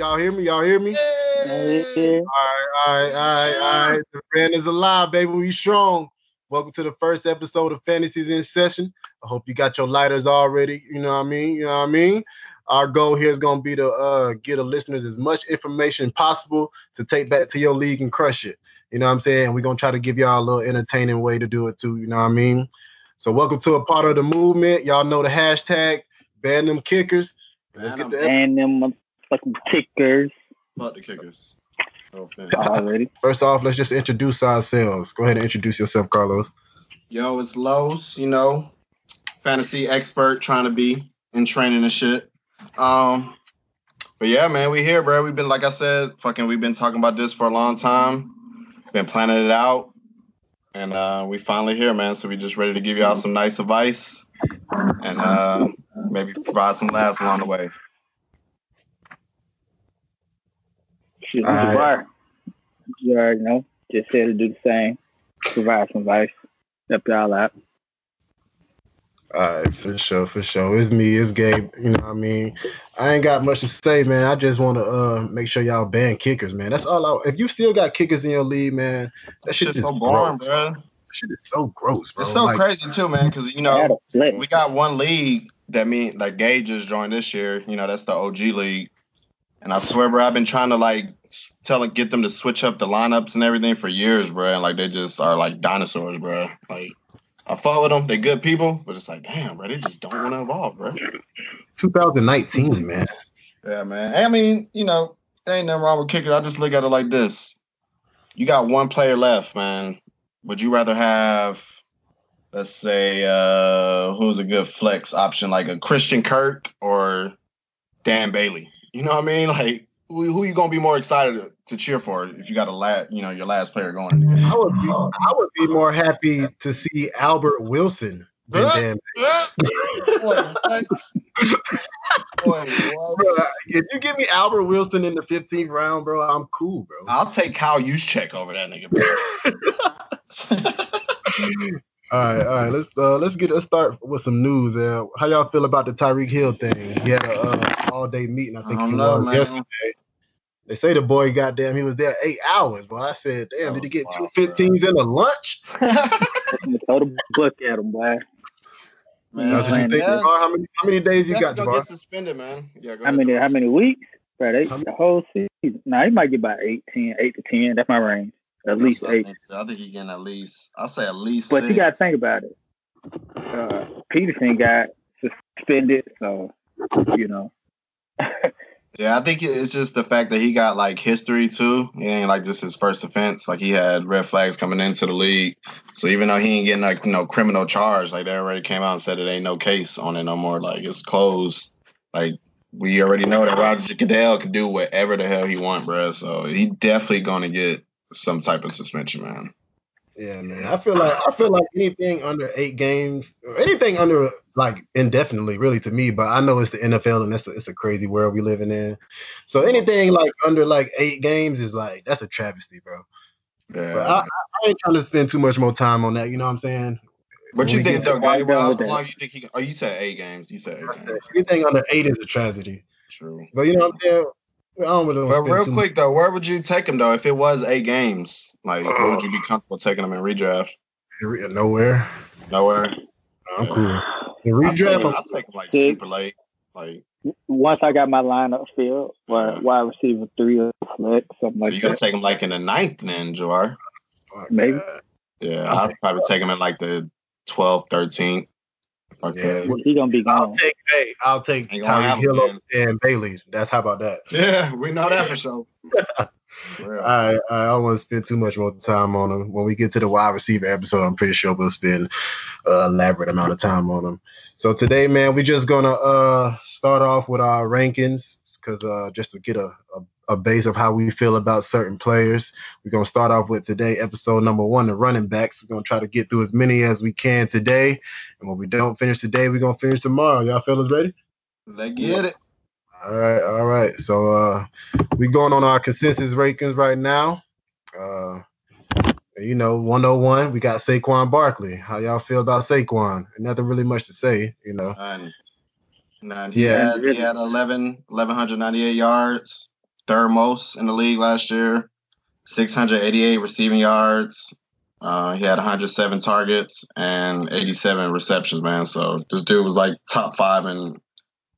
Y'all hear me? Y'all hear me? All right, all right, all right, all right. The fan is alive, baby. We strong. Welcome to the first episode of Fantasies in Session. I hope you got your lighters already. You know what I mean? You know what I mean? Our goal here is gonna be to uh, get the listeners as much information possible to take back to your league and crush it. You know what I'm saying? We're gonna try to give y'all a little entertaining way to do it too. You know what I mean? So welcome to a part of the movement. Y'all know the hashtag ban them kickers. Let's get the and them motherfucking kickers. Fuck the kickers. Already. First off, let's just introduce ourselves. Go ahead and introduce yourself, Carlos. Yo, it's Los, you know, fantasy expert trying to be in training and shit. Um, but yeah, man, we here, bro. We've been, like I said, fucking, we've been talking about this for a long time. Been planning it out, and uh, we finally here, man. So we just ready to give y'all some nice advice, and uh, maybe provide some laughs along the way. Shit, right. Bar. You already know. Just here to do the same. Provide some advice. Help y'all out. All right, for sure, for sure. It's me, it's Gabe. You know what I mean? I ain't got much to say, man. I just want to uh make sure y'all ban kickers, man. That's all I if you still got kickers in your league, man, that shit is so boring, bro. That shit is so gross, bro. It's so like, crazy too, man, because you know we got one league that mean like Gage just joined this year. You know, that's the OG league. And I swear, bro, I've been trying to like tell get them to switch up the lineups and everything for years, bro. And like they just are like dinosaurs, bro. Like I fought with them. They're good people, but it's like, damn, bro, they just don't want to evolve, bro. 2019, man. Yeah, man. I mean, you know, ain't nothing wrong with kickers. I just look at it like this. You got one player left, man. Would you rather have, let's say, uh, who's a good flex option, like a Christian Kirk or Dan Bailey? You know what I mean? Like, who, who you gonna be more excited to, to, cheer for if you got a last, you know, your last player going? I would be, I would be more happy to see Albert Wilson than Dan. what? what? Bro, if you give me Albert Wilson in the 15th round, bro, I'm cool, bro. I'll take Kyle Juszczyk over that nigga, bro. All right, all right. Let's uh, let's get let's start with some news. Uh, how y'all feel about the Tyreek Hill thing? He had a uh, all day meeting. I think I he know, was man. yesterday. They say the boy, goddamn, he was there eight hours. But I said, damn, did he get two 15s in a lunch? Throw the book at him, boy. Man, man, yeah. how many how many days you, you got? Go get suspended, man. Yeah, how many how many weeks? Right, eight, the whole season. Nah, he might get by eight, 10, 8 to ten. That's my range. At That's least eight. I think, he's getting at least. I'll say at least. But six. you got to think about it. Uh, Peterson got suspended, so you know. yeah, I think it's just the fact that he got like history too. He ain't like just his first offense. Like he had red flags coming into the league. So even though he ain't getting like you know criminal charge, like they already came out and said it ain't no case on it no more. Like it's closed. Like we already know that Roger Goodell can do whatever the hell he want, bro. So he definitely gonna get some type of suspension, man. Yeah, man. I feel like I feel like anything under eight games, or anything under like indefinitely, really to me. But I know it's the NFL and it's a, it's a crazy world we living in. So anything like under like eight games is like that's a travesty, bro. Yeah. But I, I, ain't trying to spend too much more time on that. You know what I'm saying? What you think, though, guy? Well, how long you think he? Oh, you said eight games. You said eight games. Anything under eight is a tragedy. True. But you know what I'm saying? But real quick though, where would you take him though if it was eight games? Like, uh, where would you be comfortable taking him in redraft? Nowhere. Nowhere. I'm cool. In redraft, I'll take, him like super late. Like once I got my lineup filled, wide, wide receiver three or flex, something like so you that. You gonna take him like in the ninth then, Jawar? Maybe. Yeah, I'd probably take him in like the 12th, 13th. Okay. Yeah, he gonna be gone. I'll take hey, I'll take Tyreek Hill and Bailey's. That's how about that? Yeah, we know that for sure. I I don't want to spend too much more time on them. When we get to the wide receiver episode, I'm pretty sure we'll spend a elaborate amount of time on them. So today, man, we're just gonna uh start off with our rankings because uh just to get a, a a base of how we feel about certain players. We're gonna start off with today, episode number one, the running backs. We're gonna try to get through as many as we can today, and when we don't finish today, we're gonna finish tomorrow. Y'all fellas ready? Let's get it. All right, all right. So uh we going on our consensus rankings right now. Uh you know, 101, we got Saquon Barkley. How y'all feel about Saquon? Nothing really much to say, you know. And he yeah. had he had 11, 1198 yards, third most in the league last year, 688 receiving yards. Uh, he had 107 targets and 87 receptions, man. So this dude was like top five in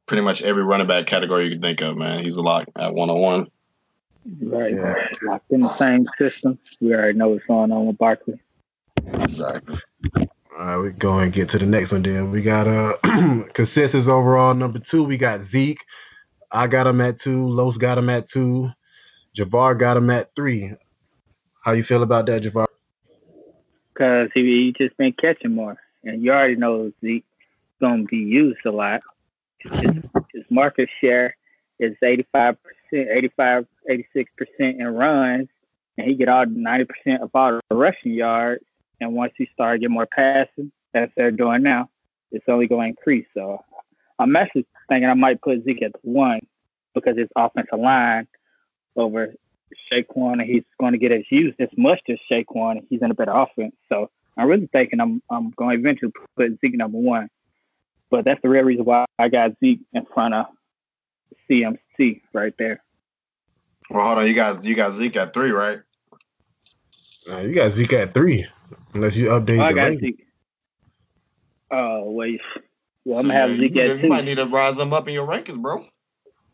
pretty much every running back category you could think of, man. He's a lock at 101. Right. Yeah. Locked in the same system. We already know what's going on with Barkley. Exactly. All right, we go and get to the next one then. We got uh consensus overall number two. We got Zeke. I got him at two. Los got him at two. Jabbar got him at three. How you feel about that, Jabbar? Because he, he just been catching more. And you already know Zeke's going to be used a lot. His, his market share is 85%, 85, 86% in runs. And he get all 90% of all the rushing yards and once you start getting more passing, as they're doing now, it's only going to increase. So I'm actually thinking I might put Zeke at the one because his offensive line over Saquon, and he's going to get as used as much as Saquon. He's in a better offense. So I'm really thinking I'm I'm going to eventually put Zeke number one. But that's the real reason why I got Zeke in front of CMC right there. Well, hold on, you guys, you got Zeke at three, right? Uh, you got Zeke at three. Unless you update oh, I got Zeke. Oh wait. Well, I'm gonna have Zeke at two. You might need to rise him up in your rankings, bro.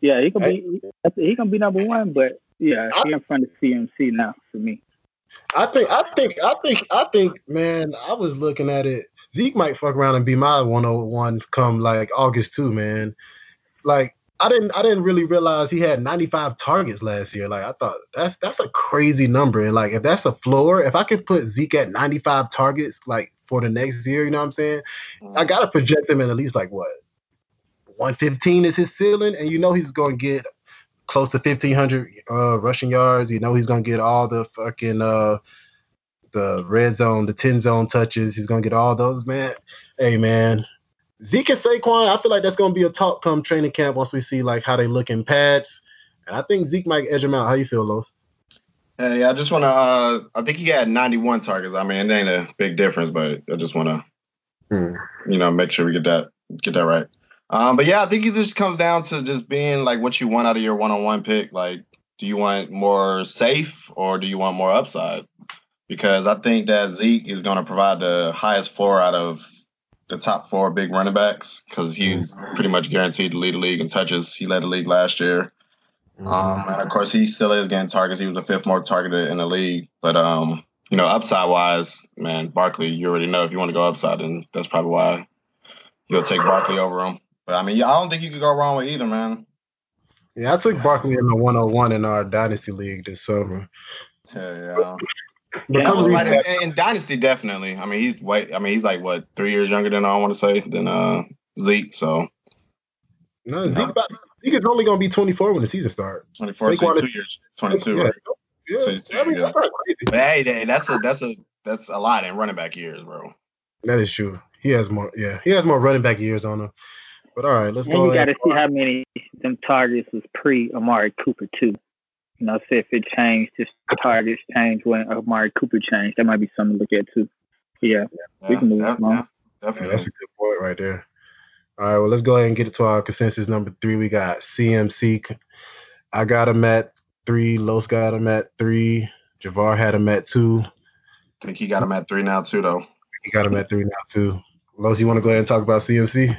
Yeah, he can be he can be number one, but yeah, he in front of CMC now for me. I think I think I think I think man, I was looking at it. Zeke might fuck around and be my 101 come like August too, man. Like I didn't I didn't really realize he had 95 targets last year. Like I thought that's that's a crazy number. And like if that's a floor, if I could put Zeke at 95 targets like for the next year, you know what I'm saying? I gotta project him in at least like what 115 is his ceiling, and you know he's gonna get close to 1500 uh, rushing yards. You know he's gonna get all the fucking uh the red zone, the 10 zone touches. He's gonna get all those, man. Hey man, Zeke and Saquon, I feel like that's going to be a talk come training camp once we see like how they look in pads. And I think Zeke might edge him out. How you feel, Los? Hey, I just want to. Uh, I think he had 91 targets. I mean, it ain't a big difference, but I just want to, hmm. you know, make sure we get that get that right. Um, but yeah, I think it just comes down to just being like what you want out of your one-on-one pick. Like, do you want more safe or do you want more upside? Because I think that Zeke is going to provide the highest floor out of the top four big running backs because he's pretty much guaranteed to lead the league in touches. He led the league last year. Um, and of course, he still is getting targets. He was the fifth most targeted in the league. But um, you know, upside wise, man, Barkley, you already know if you want to go upside, then that's probably why you'll take Barkley over him. But I mean, I don't think you could go wrong with either, man. Yeah, I took Barkley in the 101 in our dynasty league this summer. Hell yeah. Yeah, in, in, Dynasty, definitely. I mean, he's way. I mean, he's like what three years younger than I want to say than uh, Zeke. So no, Zeke, about, Zeke is only going to be 24 when the season starts. 24, so two years. 22, yeah. right? Yeah, so yeah, I mean, yeah. But hey, that's a that's a that's a lot in running back years, bro. That is true. He has more. Yeah, he has more running back years on him. But all right, let's and go. You got to see how many them targets was pre Amari Cooper too. You know, say if it changed, just targets changed when Amari Cooper changed. That might be something to look at too. Yeah, yeah we can move that, on. definitely. Yeah, that's a good point right there. All right, well, let's go ahead and get it to our consensus number three. We got CMC. I got him at three. Los got him at three. Javar had him at two. I think he got him at three now too, though. He got him at three now too. Los, you want to go ahead and talk about CMC?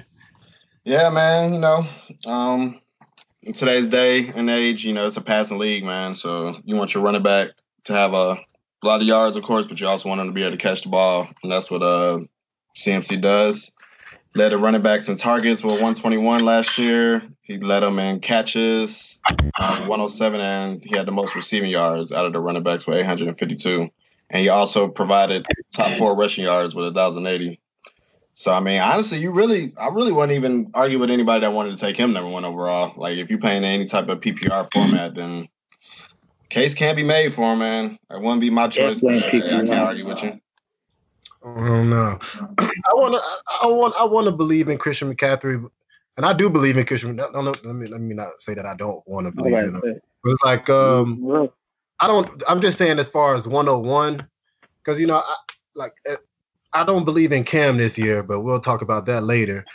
Yeah, man. You know, um, in today's day and age, you know, it's a passing league, man. So you want your running back to have a, lot of yards, of course, but you also want him to be able to catch the ball, and that's what uh CMC does. Led the running backs in targets with 121 last year. He led them in catches, um, 107, and he had the most receiving yards out of the running backs with 852. And he also provided top four rushing yards with 1,080. So I mean, honestly, you really, I really wouldn't even argue with anybody that wanted to take him number one overall. Like if you're playing any type of PPR format, then case can't be made for him, man. It wouldn't be my choice. But I, I can't argue with you. I don't know. I want to. I want. I want to believe in Christian McCaffrey, and I do believe in Christian. No, no, let me let me not say that I don't want to believe in him. But it's like um, I don't. I'm just saying as far as 101, because you know, I, like I don't believe in Cam this year, but we'll talk about that later.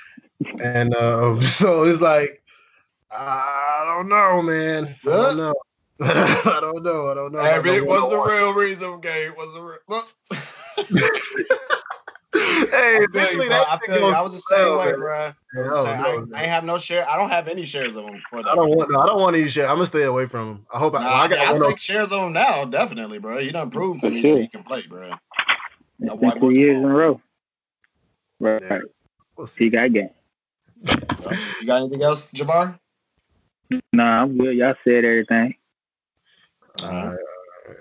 and uh, so it's like I don't know, man. I don't know. I don't know. I don't know. Hey, it was the real reason, Gabe. Was the real. hey, I, you, bro, I, feel you, I was the same way, bro. No, I, I, have no share. I don't have any shares of them for that. I don't want. No, I don't want any share. I'm gonna stay away from them. I hope. Nah, I, I, got, I take shares of him now, definitely, bro. He done proved to me that he can play, bro. Two years in a row. Right. Yeah. We'll he got game. You got anything else, Jabbar? Nah, I'm good. Y'all said everything. All right.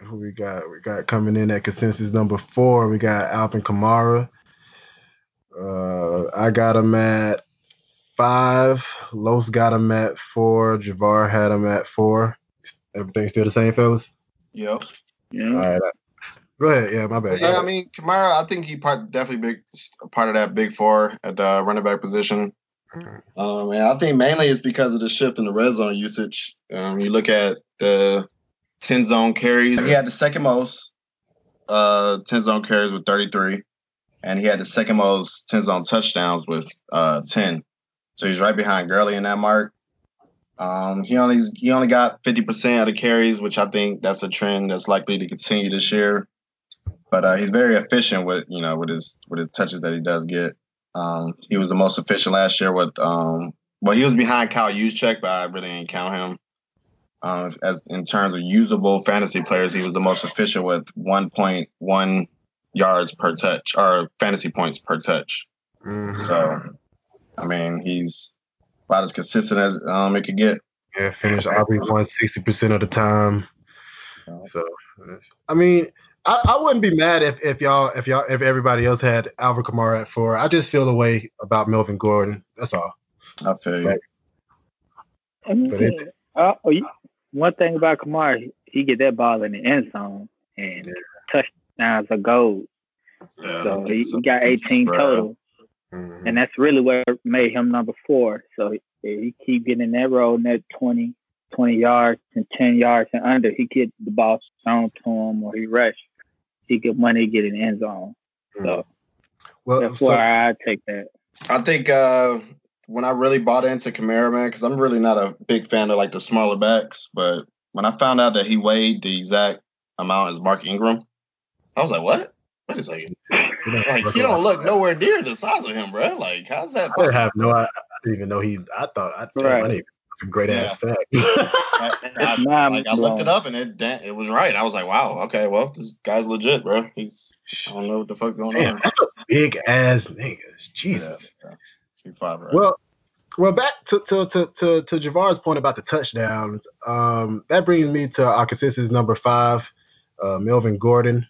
Who we got? We got coming in at consensus number four. We got Alvin Kamara. Uh, I got him at five. Los got him at four. Javar had him at four. Everything still the same, fellas? Yep. Yeah. All right. Go ahead. Yeah, my bad. Yeah, I mean Kamara. I think he part definitely big part of that big four at the running back position. Um, and I think mainly it's because of the shift in the red zone usage. Um, you look at the 10 zone carries. He had the second most uh, 10 zone carries with 33 and he had the second most 10 zone touchdowns with uh, 10. So he's right behind Gurley in that mark. Um, he only he only got 50% of the carries, which I think that's a trend that's likely to continue this year. But uh, he's very efficient with you know with his with his touches that he does get. Um, he was the most efficient last year with um, well he was behind Kyle Juszczyk, but I really didn't count him. Um, as in terms of usable fantasy players, he was the most efficient with 1.1 yards per touch or fantasy points per touch. Mm-hmm. So, I mean, he's about as consistent as um, it could get. Yeah, finished RB one sixty percent of the time. So, I mean, I, I, wouldn't be mad if, if y'all if y'all if everybody else had Alvin Kamara at four. I just feel the way about Melvin Gordon. That's all. I feel you. I mean, it, uh, one thing about Kamara, he, he get that ball in the end zone and yeah. touchdowns are gold. Yeah, so he, he, got 18 total. Mm-hmm. And that's really what made him number four. So he keep getting that road in that 20, 20 yards and 10 yards and under. He get the ball thrown to him or he rush. He get money get in the end zone. Mm-hmm. So well, that's so, why I take that. I think uh, when I really bought into Kamara, man, because I'm really not a big fan of like the smaller backs, but when I found out that he weighed the exact amount as Mark Ingram, I was like, what? Wait a second. Like he don't look nowhere near the size of him, bro. Like how's that? Possible? I have no. I, didn't even know he. I thought. I thought right. a great yeah. ass fact. I, I, like I looked it up and it it was right. I was like, wow, okay, well this guy's legit, bro. He's I don't know what the fuck's going Man, on. That's a big ass nigga. Jesus. Yeah, five, right? Well, well, back to to to to, to Javar's point about the touchdowns. Um, that brings me to our consensus number five, uh, Melvin Gordon.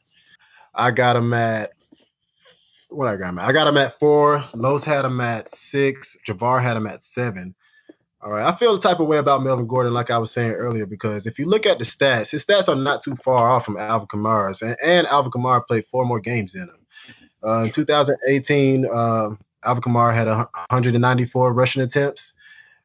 I got him at what I got him at. I got him at four. Los had him at six. Javar had him at seven. All right. I feel the type of way about Melvin Gordon, like I was saying earlier, because if you look at the stats, his stats are not too far off from Alvin Kamara's, and, and Alvin Kamara played four more games than him. Uh, in 2018, uh, Alvin Kamara had 194 rushing attempts,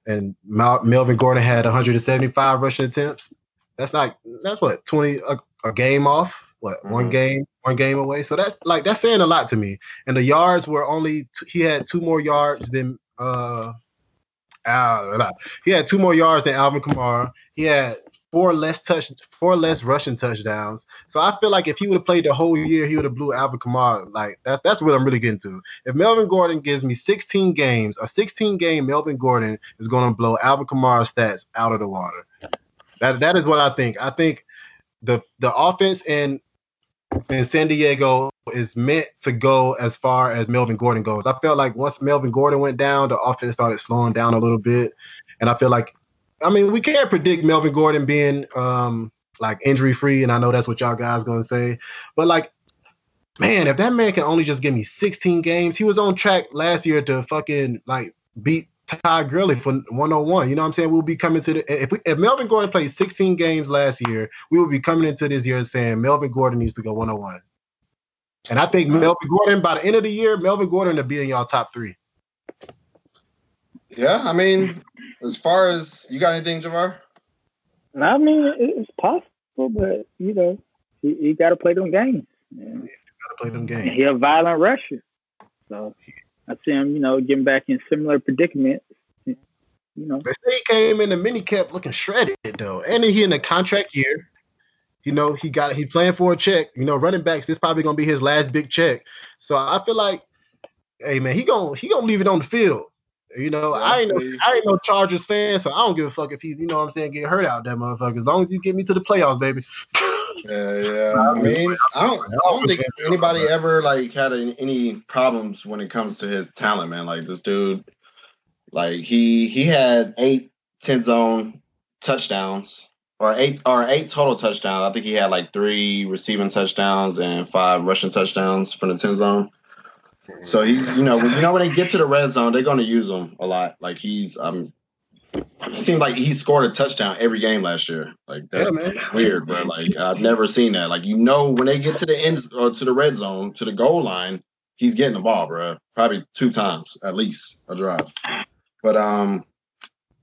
and Mal- Melvin Gordon had 175 rushing attempts. That's not that's what 20 a, a game off what mm-hmm. one game one game away so that's like that's saying a lot to me and the yards were only t- he had two more yards than uh uh, he had two more yards than Alvin Kamara. He had four less touch, four less rushing touchdowns. So I feel like if he would have played the whole year, he would have blew Alvin Kamara. Like that's that's what I'm really getting to. If Melvin Gordon gives me 16 games, a 16 game Melvin Gordon is going to blow Alvin Kamara's stats out of the water. That that is what I think. I think the the offense in in San Diego is meant to go as far as Melvin Gordon goes. I felt like once Melvin Gordon went down, the offense started slowing down a little bit, and I feel like, I mean, we can't predict Melvin Gordon being um, like injury free, and I know that's what y'all guys gonna say, but like. Man, if that man can only just give me 16 games, he was on track last year to fucking like beat Todd Gurley for 101. You know what I'm saying? We'll be coming to the if we, if Melvin Gordon played 16 games last year, we will be coming into this year saying Melvin Gordon needs to go 101. And I think Melvin Gordon by the end of the year, Melvin Gordon will be in y'all top three. Yeah, I mean, as far as you got anything, Javar? I mean, it's possible, but you know, he, he got to play them games. Yeah, got to play them games. He a violent rusher, so I see him, you know, getting back in similar predicaments. You know, they say he came in the mini cap looking shredded though, and he in the contract year. You know, he got he playing for a check. You know, running backs. This probably gonna be his last big check. So I feel like, hey man, he gonna he gonna leave it on the field. You know, I ain't no I ain't no Chargers fan, so I don't give a fuck if he's you know what I'm saying get hurt out that motherfucker. As long as you get me to the playoffs, baby. Yeah, yeah. I mean, I don't, I don't think anybody ever like had any problems when it comes to his talent, man. Like this dude, like he he had eight 10 zone touchdowns or eight or eight total touchdowns. I think he had like three receiving touchdowns and five rushing touchdowns from the 10 zone. So he's, you know, you know when they get to the red zone, they're going to use him a lot. Like he's, um, it seemed like he scored a touchdown every game last year. Like that's yeah, weird, bro. Like I've never seen that. Like you know, when they get to the end or to the red zone, to the goal line, he's getting the ball, bro. Probably two times at least a drive. But um,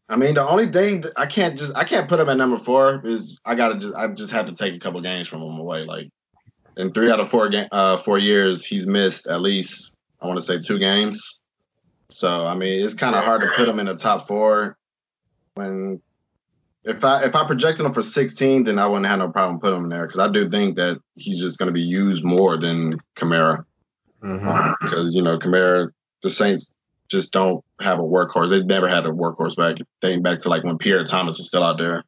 I mean, the only thing that I can't just I can't put him at number four is I gotta just I just have to take a couple games from him away. Like in three out of four game uh four years, he's missed at least I want to say two games. So I mean, it's kind of hard to put him in the top four. When if I if I projected him for 16, then I wouldn't have no problem putting him in there because I do think that he's just going to be used more than Kamara. Mm-hmm. Um, because you know Kamara, the Saints just don't have a workhorse. They've never had a workhorse back dating back to like when Pierre Thomas was still out there.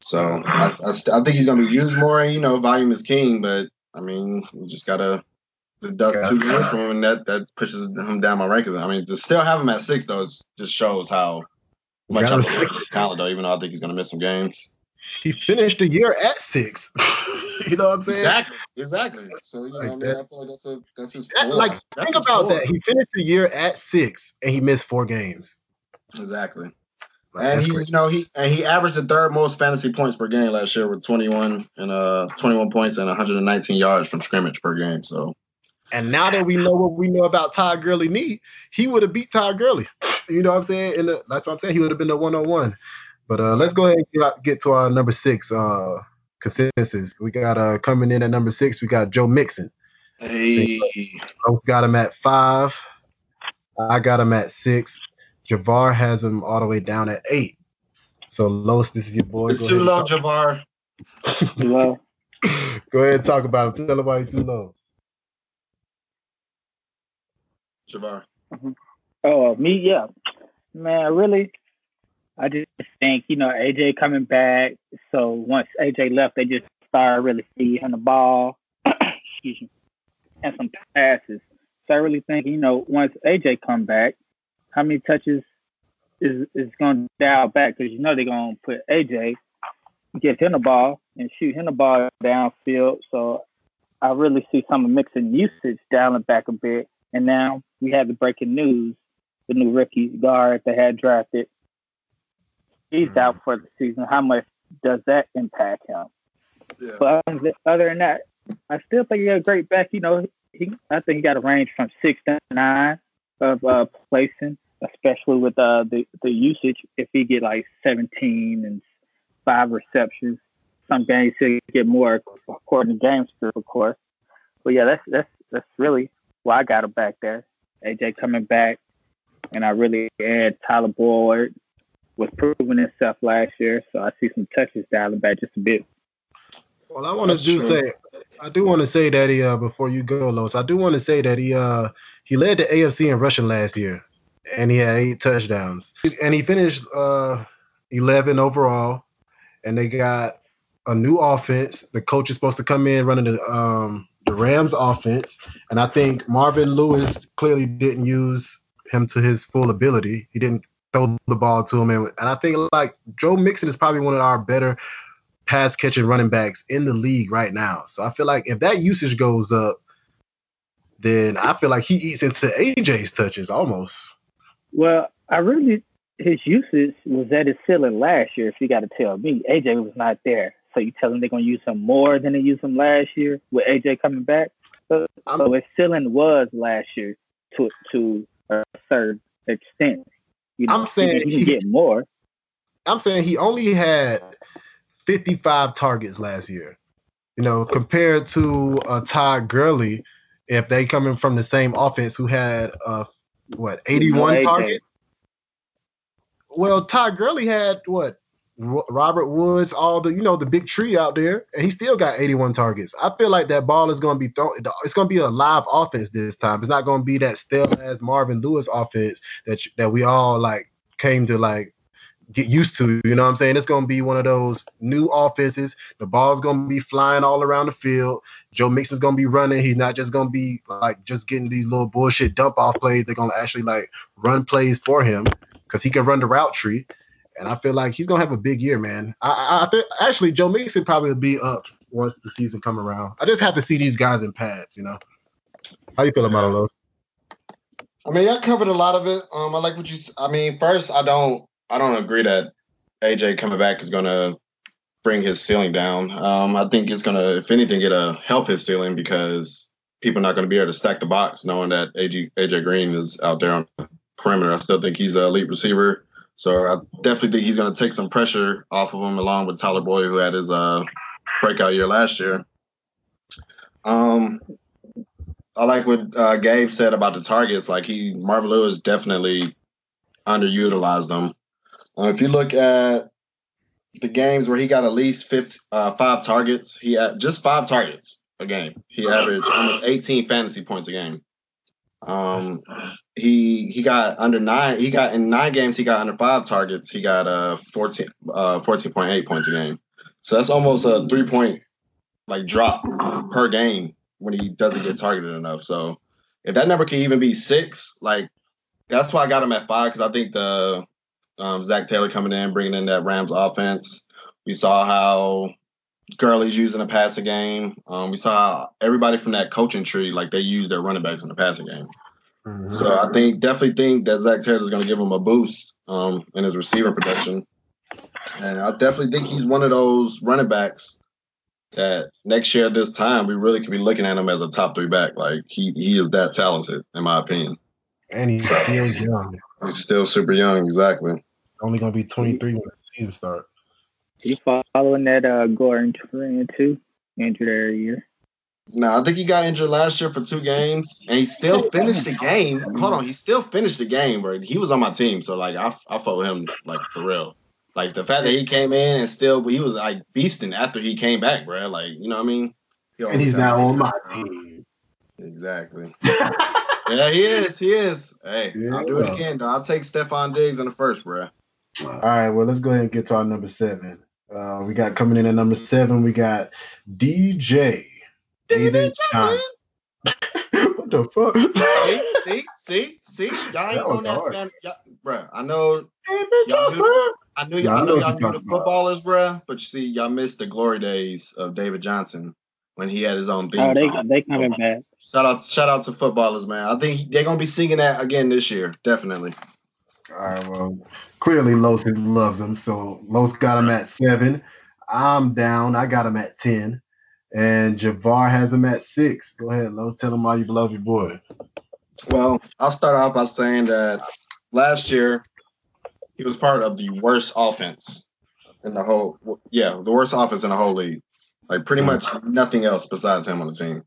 So I, I, I think he's going to be used more. And, you know, volume is king, but I mean, we just gotta deduct yeah. two games from him, and that that pushes him down my rankings. I mean, to still have him at six though just shows how much believe his talent though. Even though I think he's gonna miss some games. He finished the year at six. you know what I'm saying? Exactly. Exactly. So you know, like I, mean, that, I feel like that's a that's his that, like that's think about that. He finished the year at six and he missed four games. Exactly. and he, you know, he and he averaged the third most fantasy points per game last year with 21 and uh 21 points and 119 yards from scrimmage per game. So and now that we know what we know about Todd Gurley knee, he would have beat Todd Gurley. You know what I'm saying? And that's what I'm saying. He would have been the one on one. But uh, let's go ahead and get, get to our number six uh, consensus. We got uh, coming in at number six. We got Joe Mixon. Hey, both got him at five. I got him at six. Javar has him all the way down at eight. So Los, this is your boy. Go too low, Javar. Too low. Go ahead and talk about him. Tell him why he's too low. Javar? Mm-hmm. Oh, me, yeah, man. Really, I just think you know AJ coming back. So once AJ left, they just started really feeding the ball, excuse me, and some passes. So I really think you know once AJ come back, how many touches is is going to dial back because you know they're going to put AJ, give him the ball and shoot him the ball downfield. So I really see some of Mixon usage dialing back a bit. And now we have the breaking news: the new rookie guard they had drafted, he's mm-hmm. out for the season. How much does that impact him? Yeah. But other than that, I still think he's a great back. You know, he I think he got a range from six to nine of uh, placing, especially with uh, the the usage. If he get like seventeen and five receptions, some games he'll get more according to game script, of course. But yeah, that's that's that's really why I got him back there. AJ coming back, and I really and Tyler Boyd was proving himself last year, so I see some touches dialing back just a bit. Well, I want to do say, I do want to say that he uh before you go, Los, I do want to say that he uh he led the AFC in rushing last year, and he had eight touchdowns, and he finished uh 11 overall, and they got a new offense. The coach is supposed to come in running the um the Rams offense, and I think Marvin Lewis clearly didn't use him to his full ability. He didn't throw the ball to him, and, and I think like Joe Mixon is probably one of our better pass catching running backs in the league right now. So I feel like if that usage goes up, then I feel like he eats into AJ's touches almost. Well, I really his usage was at his ceiling last year. If you got to tell me, AJ was not there. So you tell them they're going to use him more than they used him last year with AJ coming back. So, so his ceiling was last year to to a certain extent. You know, I'm saying he, he can get more. I'm saying he only had 55 targets last year. You know, compared to uh, Todd Gurley, if they coming from the same offense who had uh, what 81 targets. Well, Todd Gurley had what Robert Woods, all the you know the big tree out there, and he still got 81 targets. I feel like that ball is going to be thrown. It's going to be a live offense this time. It's not going to be that stale as Marvin Lewis offense that that we all like came to like get used to. You know what I'm saying? It's going to be one of those new offenses. The ball's going to be flying all around the field. Joe Mixon's going to be running. He's not just going to be like just getting these little bullshit dump off plays. They're going to actually like run plays for him because he can run the route tree and I feel like he's gonna have a big year, man. I, I, think actually Joe Mixon probably will be up once the season come around. I just have to see these guys in pads, you know. How you feel about all those? I mean, I covered a lot of it. Um, I like what you. I mean, first, I don't, I don't agree that AJ coming back is gonna bring his ceiling down. Um, I think it's gonna, if anything, it'll help his ceiling because people are not gonna be able to stack the box knowing that AJ AJ Green is out there on the perimeter. I still think he's an elite receiver. So I definitely think he's going to take some pressure off of him, along with Tyler Boyd, who had his uh, breakout year last year. Um, I like what uh, Gabe said about the targets. Like he, Marvin Lewis definitely underutilized them. Uh, if you look at the games where he got at least 50, uh, five targets, he had just five targets a game. He averaged almost 18 fantasy points a game. Um, he he got under nine. He got in nine games. He got under five targets. He got uh 14 uh 14.8 points a game. So that's almost a three point like drop per game when he doesn't get targeted enough. So if that number can even be six, like that's why I got him at five because I think the um, Zac Taylor coming in, bringing in that Rams offense. We saw how Gurley's using the passing game. Um, we saw everybody from that coaching tree, like they use their running backs in the passing game. Mm-hmm. So I think definitely think that Zac Taylor is going to give him a boost um, in his receiving production, and I definitely think he's one of those running backs that next year at this time we really could be looking at him as a top three back. Like he he is that talented, in my opinion. And he's so, still young. He's still super young, exactly. Only going to be 23 when the season starts. You following that uh, Gordon trend too? Injured every year. No, I think he got injured last year for two games, and he still finished the game. Hold on, he still finished the game, bro. He was on my team, so like I I follow him like for real. Like the fact that he came in and still he was like beasting after he came back, bro. Like you know what I mean? He and he's now on my team. Exactly. yeah, he is. He is. Hey, yeah. I'll do it again, though. I'll take Stefon Diggs in the first, bro. All right, well, let's go ahead and get to our number seven. Uh, we got coming in at number seven. We got DJ. David Johnson. what the fuck? see, see, see, y'all ain't on that fan. Y'all, I know. Y'all knew, I knew, y'all, I know y'all knew the footballers, bro. But you see, y'all missed the glory days of David Johnson when he had his own beat. Oh, they they coming back. Shout out, shout out to footballers, man. I think they're gonna be singing that again this year, definitely. All right, well, clearly Los loves him, so Los got him at seven. I'm down. I got him at ten, and Javar has him at six. Go ahead, Los. Tell him why you love your boy. Well, I'll start off by saying that last year he was part of the worst offense in the whole. Yeah, the worst offense in the whole league. Like pretty mm. much nothing else besides him on the team.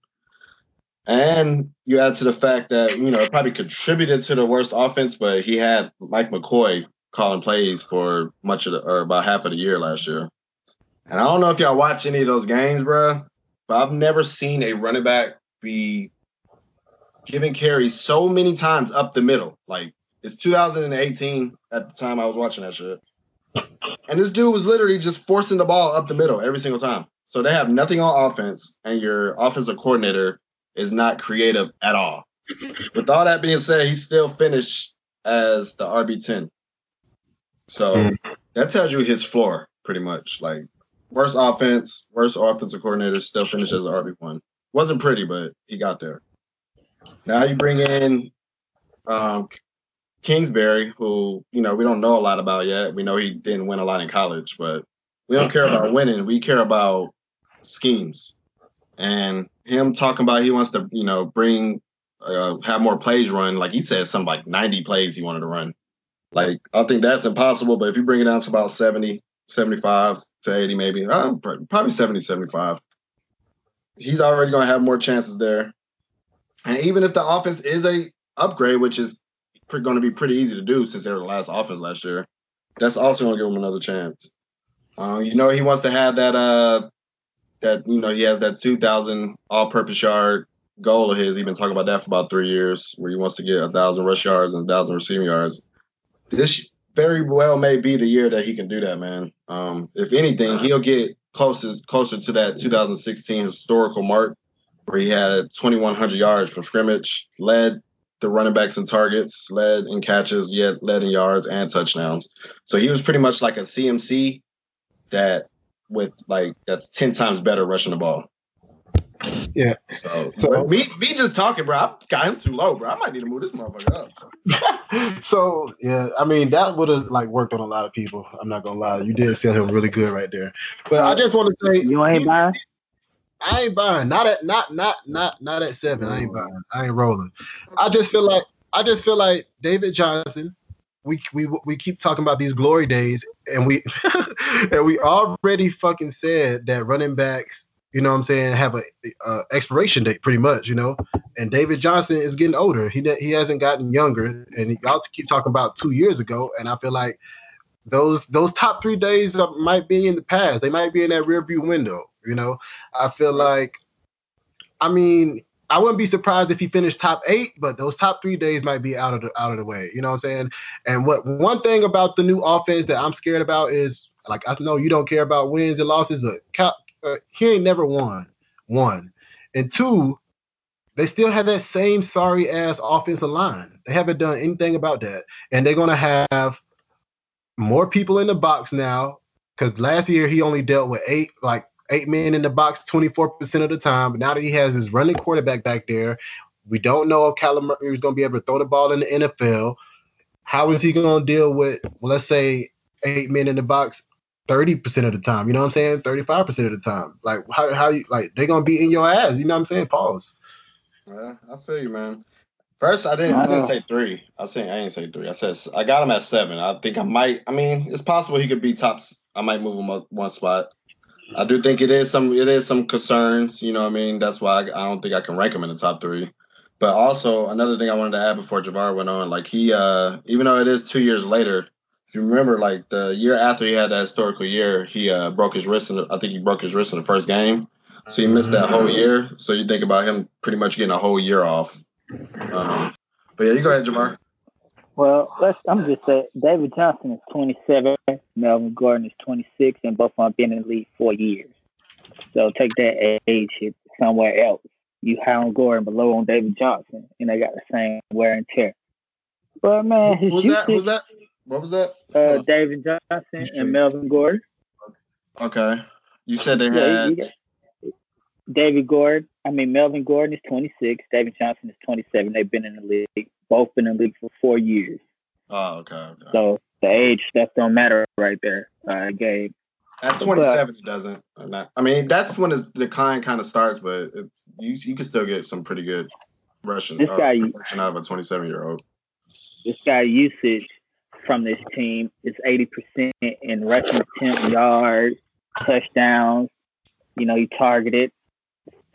And you add to the fact that, you know, it probably contributed to the worst offense, but he had Mike McCoy calling plays for much of the, or about half of the year last year. And I don't know if y'all watch any of those games, bro, but I've never seen a running back be given carries so many times up the middle. Like it's 2018 at the time I was watching that shit. And this dude was literally just forcing the ball up the middle every single time. So they have nothing on offense, and your offensive coordinator is not creative at all. With all that being said, he still finished as the RB10. So mm. that tells you his floor pretty much. Like worst offense, worst offensive coordinator, still finished as an RB1. Wasn't pretty, but he got there. Now you bring in um, Kingsbury, who you know we don't know a lot about yet. We know he didn't win a lot in college, but we don't care about winning. We care about schemes and him talking about he wants to, you know, bring uh, have more plays run. Like he said, something like 90 plays he wanted to run. Like I think that's impossible. But if you bring it down to about 70, 75 to 80, maybe uh, probably 70, 75, he's already going to have more chances there. And even if the offense is a upgrade, which is going to be pretty easy to do since they were the last offense last year. That's also going to give him another chance. Um, you know, he wants to have that uh that you know he has that 2,000 all-purpose yard goal of his. He's been talking about that for about three years, where he wants to get a thousand rush yards and a thousand receiving yards. This very well may be the year that he can do that, man. Um, if anything, he'll get closer closer to that 2016 historical mark where he had 2,100 yards from scrimmage, led the running backs in targets, led in catches, yet led in yards and touchdowns. So he was pretty much like a CMC that with like that's 10 times better rushing the ball. Yeah. So, so me me just talking, bro. I got him too low, bro. I might need to move this motherfucker up. so yeah, I mean that would have like worked on a lot of people. I'm not gonna lie. You did sell him really good right there. But I just want to say you ain't buying. I ain't buying. Not at not not not not at seven. I ain't buying. I ain't rolling. I just feel like I just feel like David Johnson. We we we keep talking about these glory days, and we and we already fucking said that running backs you know what I'm saying, have a, a, expiration date pretty much, you know. And David Johnson is getting older. He he hasn't gotten younger, and y'all keep talking about two years ago. And I feel like those those top three days might be in the past. They might be in that rear view window. You know, I feel like, I mean, I wouldn't be surprised if he finished top eight, but those top three days might be out of the out of the way. You know what I'm saying? And what one thing about the new offense that I'm scared about is like I know you don't care about wins and losses, but uh, he ain't never won. One and two, they still have that same sorry ass offensive line. They haven't done anything about that, and they're gonna have more people in the box now. Because last year he only dealt with eight, like eight men in the box 24% of the time. But now that he has his running quarterback back there, we don't know if Kyler Murray is going to be able to throw the ball in the NFL. How is he going to deal with, well, let's say, eight men in the box 30% of the time. You know what I'm saying? 35% of the time. Like how how you like they gonna be in your ass, you know what I'm saying? Pause. Yeah, I feel you, man. First I didn't I didn't say three. I said I didn't say three. I said I got him at seven. I think I might I mean it's possible he could be tops. I might move him up one spot. I do think it is some it is some concerns, you know what I mean? That's why I, I don't think I can rank him in the top three. But also another thing I wanted to add before Javar went on, like he uh even though it is two years later, if you remember, like the year after he had that historical year, he uh, broke his wrist. In the, I think he broke his wrist in the first game, so he missed that whole year. So you think about him pretty much getting a whole year off. Um, but yeah, you go ahead, Jamar. Well, let's. I'm just saying, David Johnson is 27, Melvin Gordon is 26, and both of them have been in the league four years. So take that age somewhere else. You Howard Gordon below on David Johnson, and they got the same wear and tear. But man, his who's that? Who's that? What was that? Uh, David Johnson and Melvin Gordon. Okay. You said they had yeah, David Gordon. I mean Melvin Gordon is 26. David Johnson is 27. They've been in the league. Both been in the league for four years. Oh, okay. okay. So the age stuff don't matter right there, uh, Gabe. At 27, but, it doesn't. I mean, that's when the decline kind of starts, but it, you you can still get some pretty good Russian this uh, guy, out of a 27 year old. This guy usage from this team is 80% in rushing attempt yards, touchdowns. You know, he targeted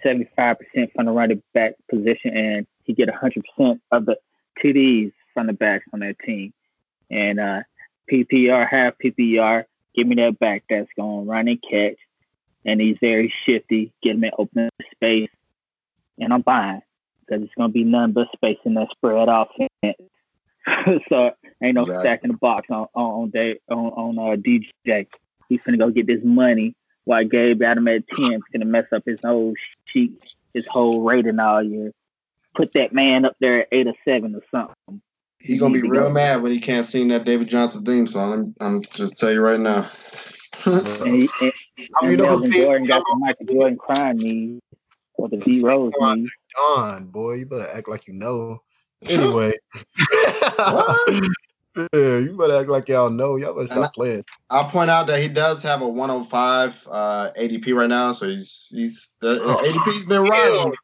75% from the running back position, and he get 100% of the TDs from the backs on that team. And uh, PPR, half PPR, give me that back that's going to run and catch. And he's very shifty, get him in open space. And I'm buying because it's going to be none but space in that spread offense. so ain't no exactly. stacking the box on on on, on, on uh, DJ. He's gonna go get this money while Gabe got him at ten. He's gonna mess up his whole sheet, his whole rating all year. Put that man up there at eight or seven or something. He's gonna be real go. mad when he can't sing that David Johnson theme song. I'm, I'm just tell you right now. and he, and, I mean, Melvin Jordan got the Michael Jordan crying me or the D Rose me. John, boy, you better act like you know. Anyway. yeah, you better act like y'all know. Y'all better stop playing. I'll point out that he does have a 105 uh, ADP right now, so he's he's the oh, ADP's been rising.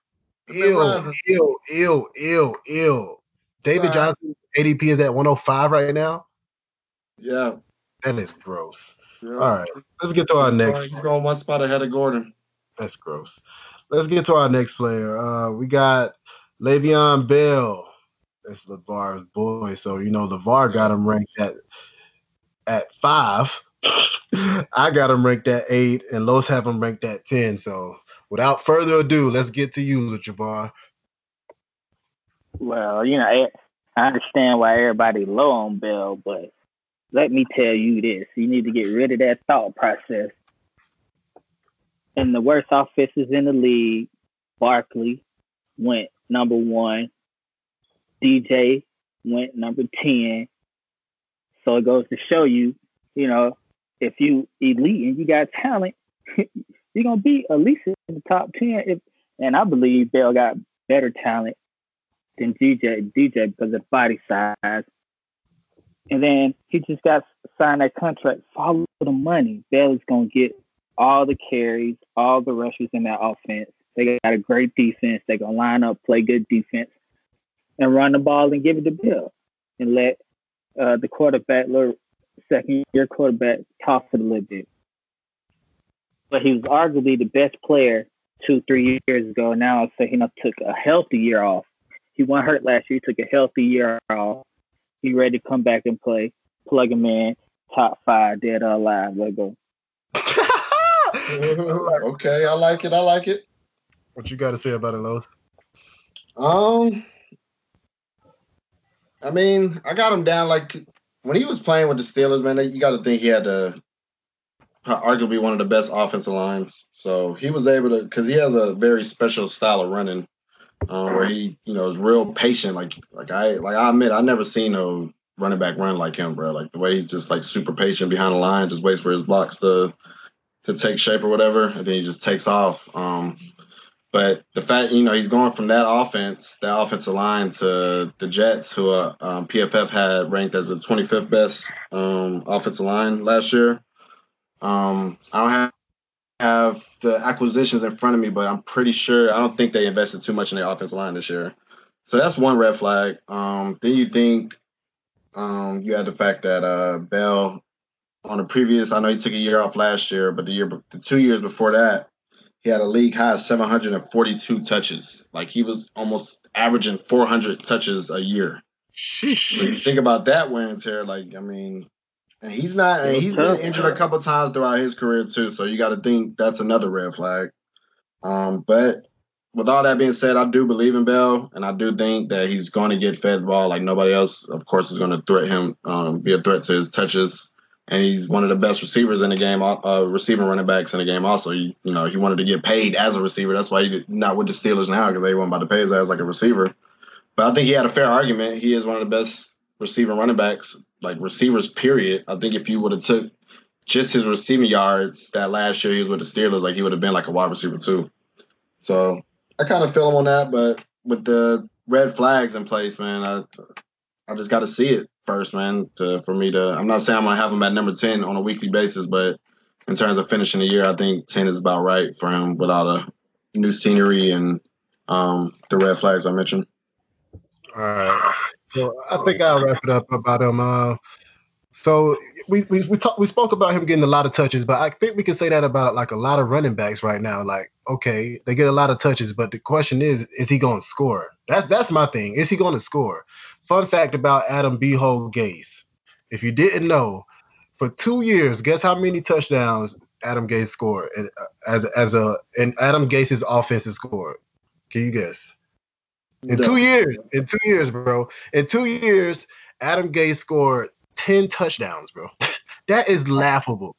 Ill, ill, ill, ill, ill. David. Johnson ADP is at 105 right now. Yeah, that is gross. Yeah. All right, let's get to our next. He's going one spot ahead of Gordon. That's gross. Let's get to our next player. Uh, we got Le'Veon Bell That's LeVar's boy. So you know LeVar got him ranked at at five. I got him ranked at eight, and Los have him ranked at ten. So without further ado, let's get to you, Javar. Well, you know, I, I understand why everybody low on Bell, but let me tell you this: you need to get rid of that thought process. And the worst offenses in the league, Barkley went number one. DJ went number 10. So it goes to show you, you know, if you elite and you got talent, you're gonna be at least in the top 10. If, and I believe Bell got better talent than DJ DJ because of body size. And then he just got signed that contract. Follow the money. Bell is gonna get all the carries, all the rushes in that offense. They got a great defense. They're gonna line up, play good defense, and run the ball and give it to Bill, and let uh, the quarterback, little second year quarterback, toss it a little bit. But he was arguably the best player two, three years ago. Now, so he know, took a healthy year off. He went hurt last year. He took a healthy year off. He ready to come back and play. Plug him in, top five, dead or alive. Let go. okay, I like it. I like it. What you got to say about it, Los? Um, I mean, I got him down like when he was playing with the Steelers, man. You got to think he had to arguably one of the best offensive lines. So he was able to because he has a very special style of running, um, where he you know is real patient. Like like I like I admit I never seen no running back run like him, bro. Like the way he's just like super patient behind the line, just waits for his blocks to to take shape or whatever, and then he just takes off. Um, but the fact, you know, he's going from that offense, that offensive line, to the Jets, who uh, um, PFF had ranked as the 25th best um, offensive line last year. Um, I don't have, have the acquisitions in front of me, but I'm pretty sure I don't think they invested too much in their offensive line this year. So that's one red flag. Um, then you think um, you had the fact that uh, Bell on the previous, I know he took a year off last year, but the year, the two years before that, he had a league high 742 touches. Like he was almost averaging 400 touches a year. Sheesh. So you think about that wear and tear. Like I mean, and he's not. And he's been injured a couple times throughout his career too. So you got to think that's another red flag. Um, but with all that being said, I do believe in Bell, and I do think that he's going to get fed ball like nobody else. Of course, is going to threat him, um, be a threat to his touches and he's one of the best receivers in the game, uh, receiving running backs in the game. Also, you, you know, he wanted to get paid as a receiver. That's why he's not with the Steelers now because they weren't about to pay his ass like a receiver. But I think he had a fair argument. He is one of the best receiving running backs, like receivers. Period. I think if you would have took just his receiving yards that last year he was with the Steelers, like he would have been like a wide receiver too. So I kind of feel him on that, but with the red flags in place, man, I I just got to see it first, man. To for me to, I'm not saying I'm gonna have him at number ten on a weekly basis, but in terms of finishing the year, I think ten is about right for him without a new scenery and um, the red flags I mentioned. All right. So I think I'll wrap it up about him. Uh, so we we we, talk, we spoke about him getting a lot of touches, but I think we can say that about like a lot of running backs right now. Like, okay, they get a lot of touches, but the question is, is he going to score? That's that's my thing. Is he going to score? Fun fact about Adam Behold Gase. If you didn't know, for two years, guess how many touchdowns Adam Gase scored uh, as as a and Adam Gase's offense has scored? Can you guess? In no. two years, in two years, bro. In two years, Adam Gase scored 10 touchdowns, bro. that is laughable.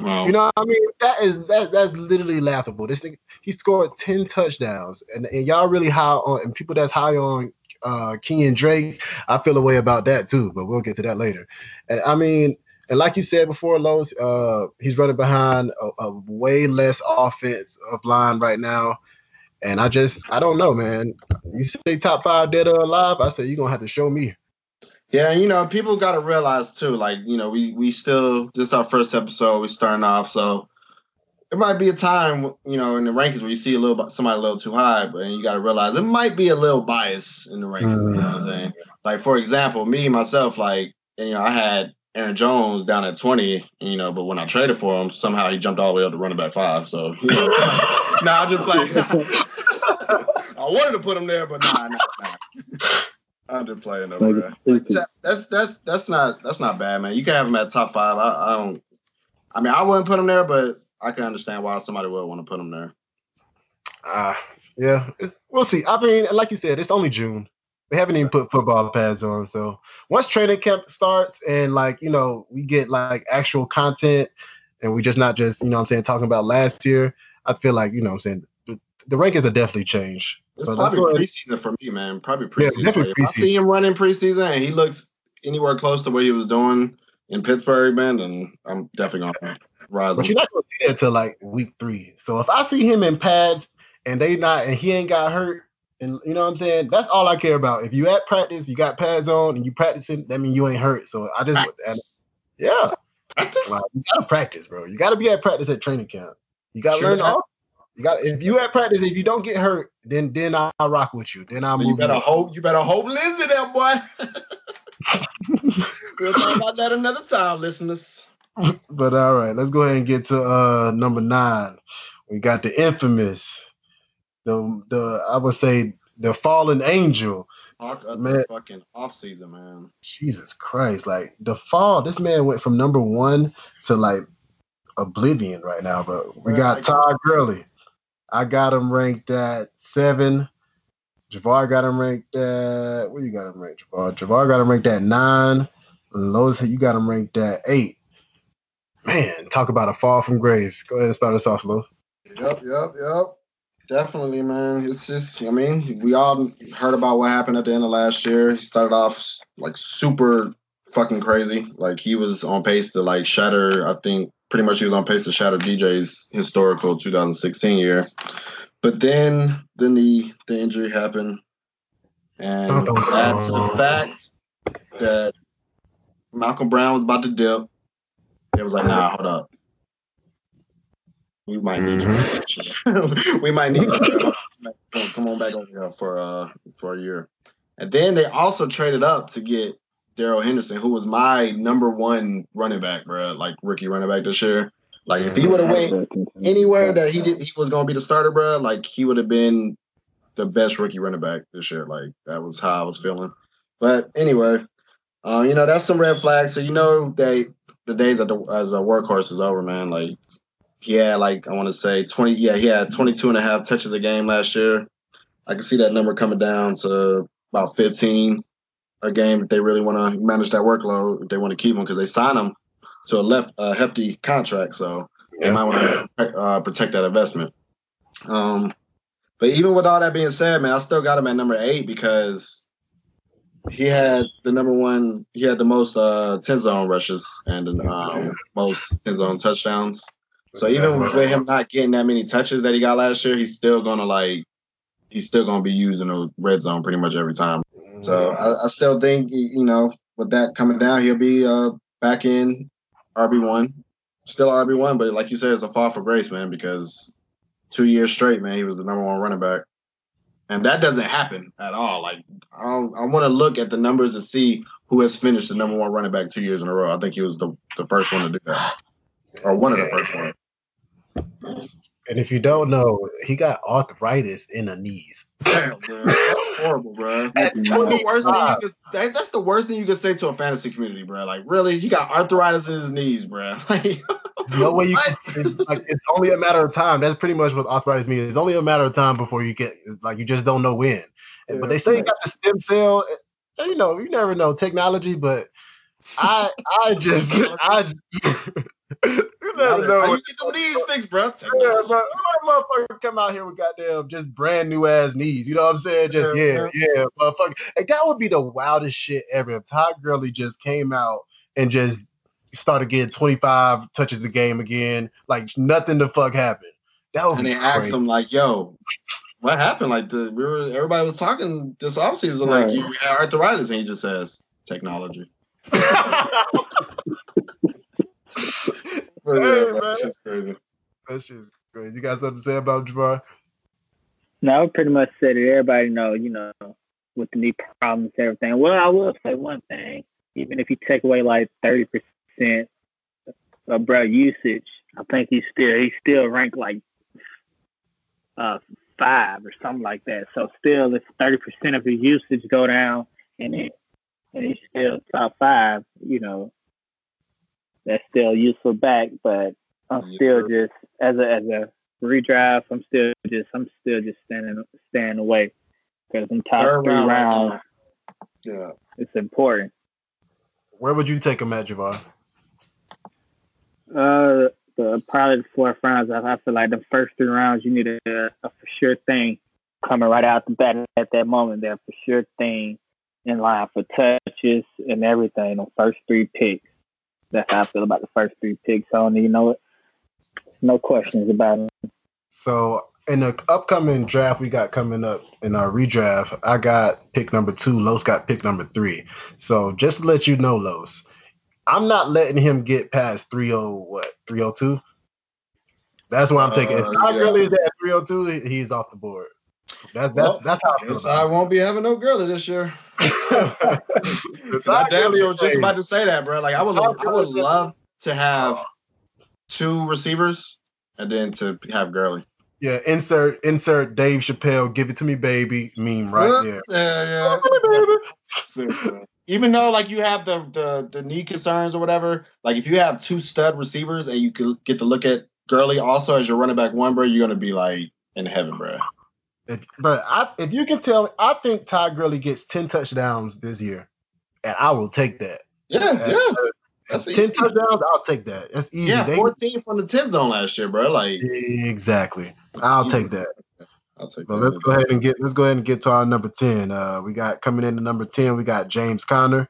Wow. You know what I mean? That is that that's literally laughable. This thing he scored 10 touchdowns. And, and y'all really high on and people that's high on uh, Kenyan Drake, I feel a way about that too, but we'll get to that later. And I mean, and like you said before, Los, uh, he's running behind a, a way less offense of line right now. And I just, I don't know, man. You say top five dead or alive, I said you're gonna have to show me. Yeah, you know, people got to realize too, like you know, we we still this is our first episode. We starting off, so it might be a time, you know, in the rankings where you see a little somebody a little too high, but you got to realize it might be a little bias in the rankings. Mm. You know what I'm saying? Like for example, me myself, like you know, I had Aaron Jones down at 20, you know, but when I traded for him, somehow he jumped all the way up to running back five. So, you know, nah, I just like I wanted to put him there, but nah, nah, nah. Underplaying them, bro. That's that's that's not that's not bad, man. You can have him at top five. I, I don't. I mean, I wouldn't put him there, but I can understand why somebody would want to put him there. Ah, uh, yeah, we'll see. I mean, like you said, it's only June. They haven't even put football pads on. So once training camp starts and like, you know, we get like actual content and we just not just, you know I'm saying, talking about last year, I feel like, you know I'm saying, the, the rankings have definitely changed. It's so probably preseason for me, man. Probably preseason. Yeah, preseason. If I see him running preseason and he looks anywhere close to what he was doing in Pittsburgh, man, then I'm definitely gonna rise. But you're not gonna until like week three. So if I see him in pads and they not and he ain't got hurt, and you know what I'm saying? That's all I care about. If you at practice, you got pads on, and you practicing, that means you ain't hurt. So I just, yeah, practice. you gotta practice, bro. You gotta be at practice at training camp. You gotta sure learn all. You got if you at practice, if you don't get hurt, then then I'll rock with you. Then I'll so you better you. hope you better hope Lindsay that boy. we'll talk about that another time, listeners. But all right, let's go ahead and get to uh number nine. We got the infamous the the I would say the fallen angel. Talk of man, the fucking off season, man. Jesus Christ! Like the fall, this man went from number one to like oblivion right now. But we got Todd Gurley. I got him ranked at seven. Javar got him ranked at what you got him ranked, Javar? Javar got him ranked at nine. Los, you got him ranked at eight. Man, talk about a fall from grace. Go ahead and start us off, Los. Yep, yep, yep. Definitely, man. It's just, I mean, we all heard about what happened at the end of last year. He started off like super fucking crazy. Like he was on pace to like shatter. I think pretty much he was on pace to shatter DJ's historical 2016 year. But then the knee, the injury happened, and add to the fact that Malcolm Brown was about to dip. It was like, nah, hold up we might need mm-hmm. you. we might need you. Come on back over here for uh for a year. And then they also traded up to get Darrell Henderson, who was my number one running back, bro, like rookie running back this year. Like if he would have went anywhere that he did, he was gonna be the starter, bro. Like he would have been the best rookie running back this year. Like that was how I was feeling. But anyway, um, you know that's some red flags. So you know they the days the, as a workhorse is over, man. Like he had like I want to say 20 yeah he had 22 and a half touches a game last year. I can see that number coming down to about 15 a game if they really want to manage that workload if they want to keep him because they sign him to a left a hefty contract so yeah. they might want to uh, protect that investment. Um, but even with all that being said, man, I still got him at number eight because he had the number one. He had the most uh, ten zone rushes and um, most ten zone touchdowns. So even with him not getting that many touches that he got last year, he's still gonna like he's still gonna be using the red zone pretty much every time. So I, I still think you know with that coming down, he'll be uh, back in RB one, still RB one, but like you said, it's a fall for grace, man, because two years straight, man, he was the number one running back, and that doesn't happen at all. Like I, I want to look at the numbers and see who has finished the number one running back two years in a row. I think he was the the first one to do that, or one of the first ones. And if you don't know, he got arthritis in the knees. Damn, bro. That's horrible, bro. That's the worst thing you could, that, that's the worst thing you could say to a fantasy community, bro. Like, really, he got arthritis in his knees, bro. Like, no way you can, it's, like, it's only a matter of time. That's pretty much what arthritis means. It's only a matter of time before you get like you just don't know when. Yeah, but they say he got the stem cell. You know, you never know technology, but I I just I you never know. How you get them knees fixed, bro? Yeah, bro. Motherfucker come out here with goddamn just brand new ass knees. You know what I'm saying? Just yeah, yeah, yeah motherfucker. Like that would be the wildest shit ever if Todd Gurley just came out and just started getting 25 touches a game again. Like nothing the fuck happened. That was and they asked him like, "Yo, what happened? Like the we were everybody was talking this offseason right. like you had arthritis, and he just says technology." hey, yeah, man. That's crazy. That shit's crazy. You got something to say about Javar? No, I pretty much said it. Everybody know, you know, with the knee problems and everything. Well, I will say one thing. Even if you take away like thirty percent of bro usage, I think he's still he's still ranked like uh five or something like that. So still, if thirty percent of his usage go down and it, and he's still top five, you know, that's still useful back. But I'm yes, still sir. just as a as a redraft, I'm still just I'm still just standing staying away because I'm top Third three round, rounds. Yeah, it's important. Where would you take him at, Javar? Uh, the probably the fourth rounds. I feel like the first three rounds, you need a, a for sure thing coming right out the bat at that moment. They're for sure thing in line for touches and everything. The first three picks. That's how I feel about the first three picks. I don't know it. No questions about it. So in the upcoming draft we got coming up in our redraft, I got pick number two. Los got pick number three. So just to let you know, Los, I'm not letting him get past 30 what 302. That's what I'm taking. If Todd uh, yeah. Gurley is at 302, he's off the board. That's that's well, that's how I guess I won't be having no Gurley this year. I damn sure was just about to say that, bro. Like I would I would love to have oh. two receivers and then to have Gurley. Yeah, insert insert Dave Chappelle, give it to me, baby, meme right there. Yeah, yeah. Even though like you have the, the the knee concerns or whatever, like if you have two stud receivers and you can get to look at Gurley also as your running back one, bro, you're gonna be like in heaven, bro. But I, if you can tell, I think Todd Gurley gets ten touchdowns this year, and I will take that. Yeah, yeah. That's ten easy. touchdowns. I'll take that. That's easy. Yeah, fourteen from the ten zone last year, bro. Like exactly. I'll take that. I'll take that. Let's go ahead and get let's go ahead and get to our number ten. Uh, we got coming in to number ten. We got James Conner.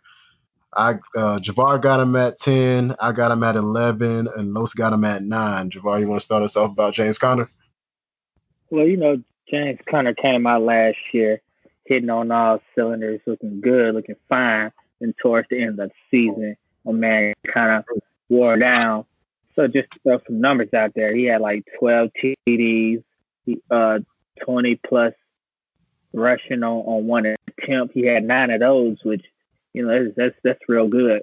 I uh, Javar got him at ten. I got him at eleven, and Los got him at nine. Javar, you want to start us off about James Conner? Well, you know, James Conner came out last year, hitting on all cylinders, looking good, looking fine. And towards the end of the season, a man kind of wore down. So just to throw some numbers out there, he had like 12 TDs, uh, 20 plus rushing on, on one attempt. He had nine of those, which you know that's that's, that's real good.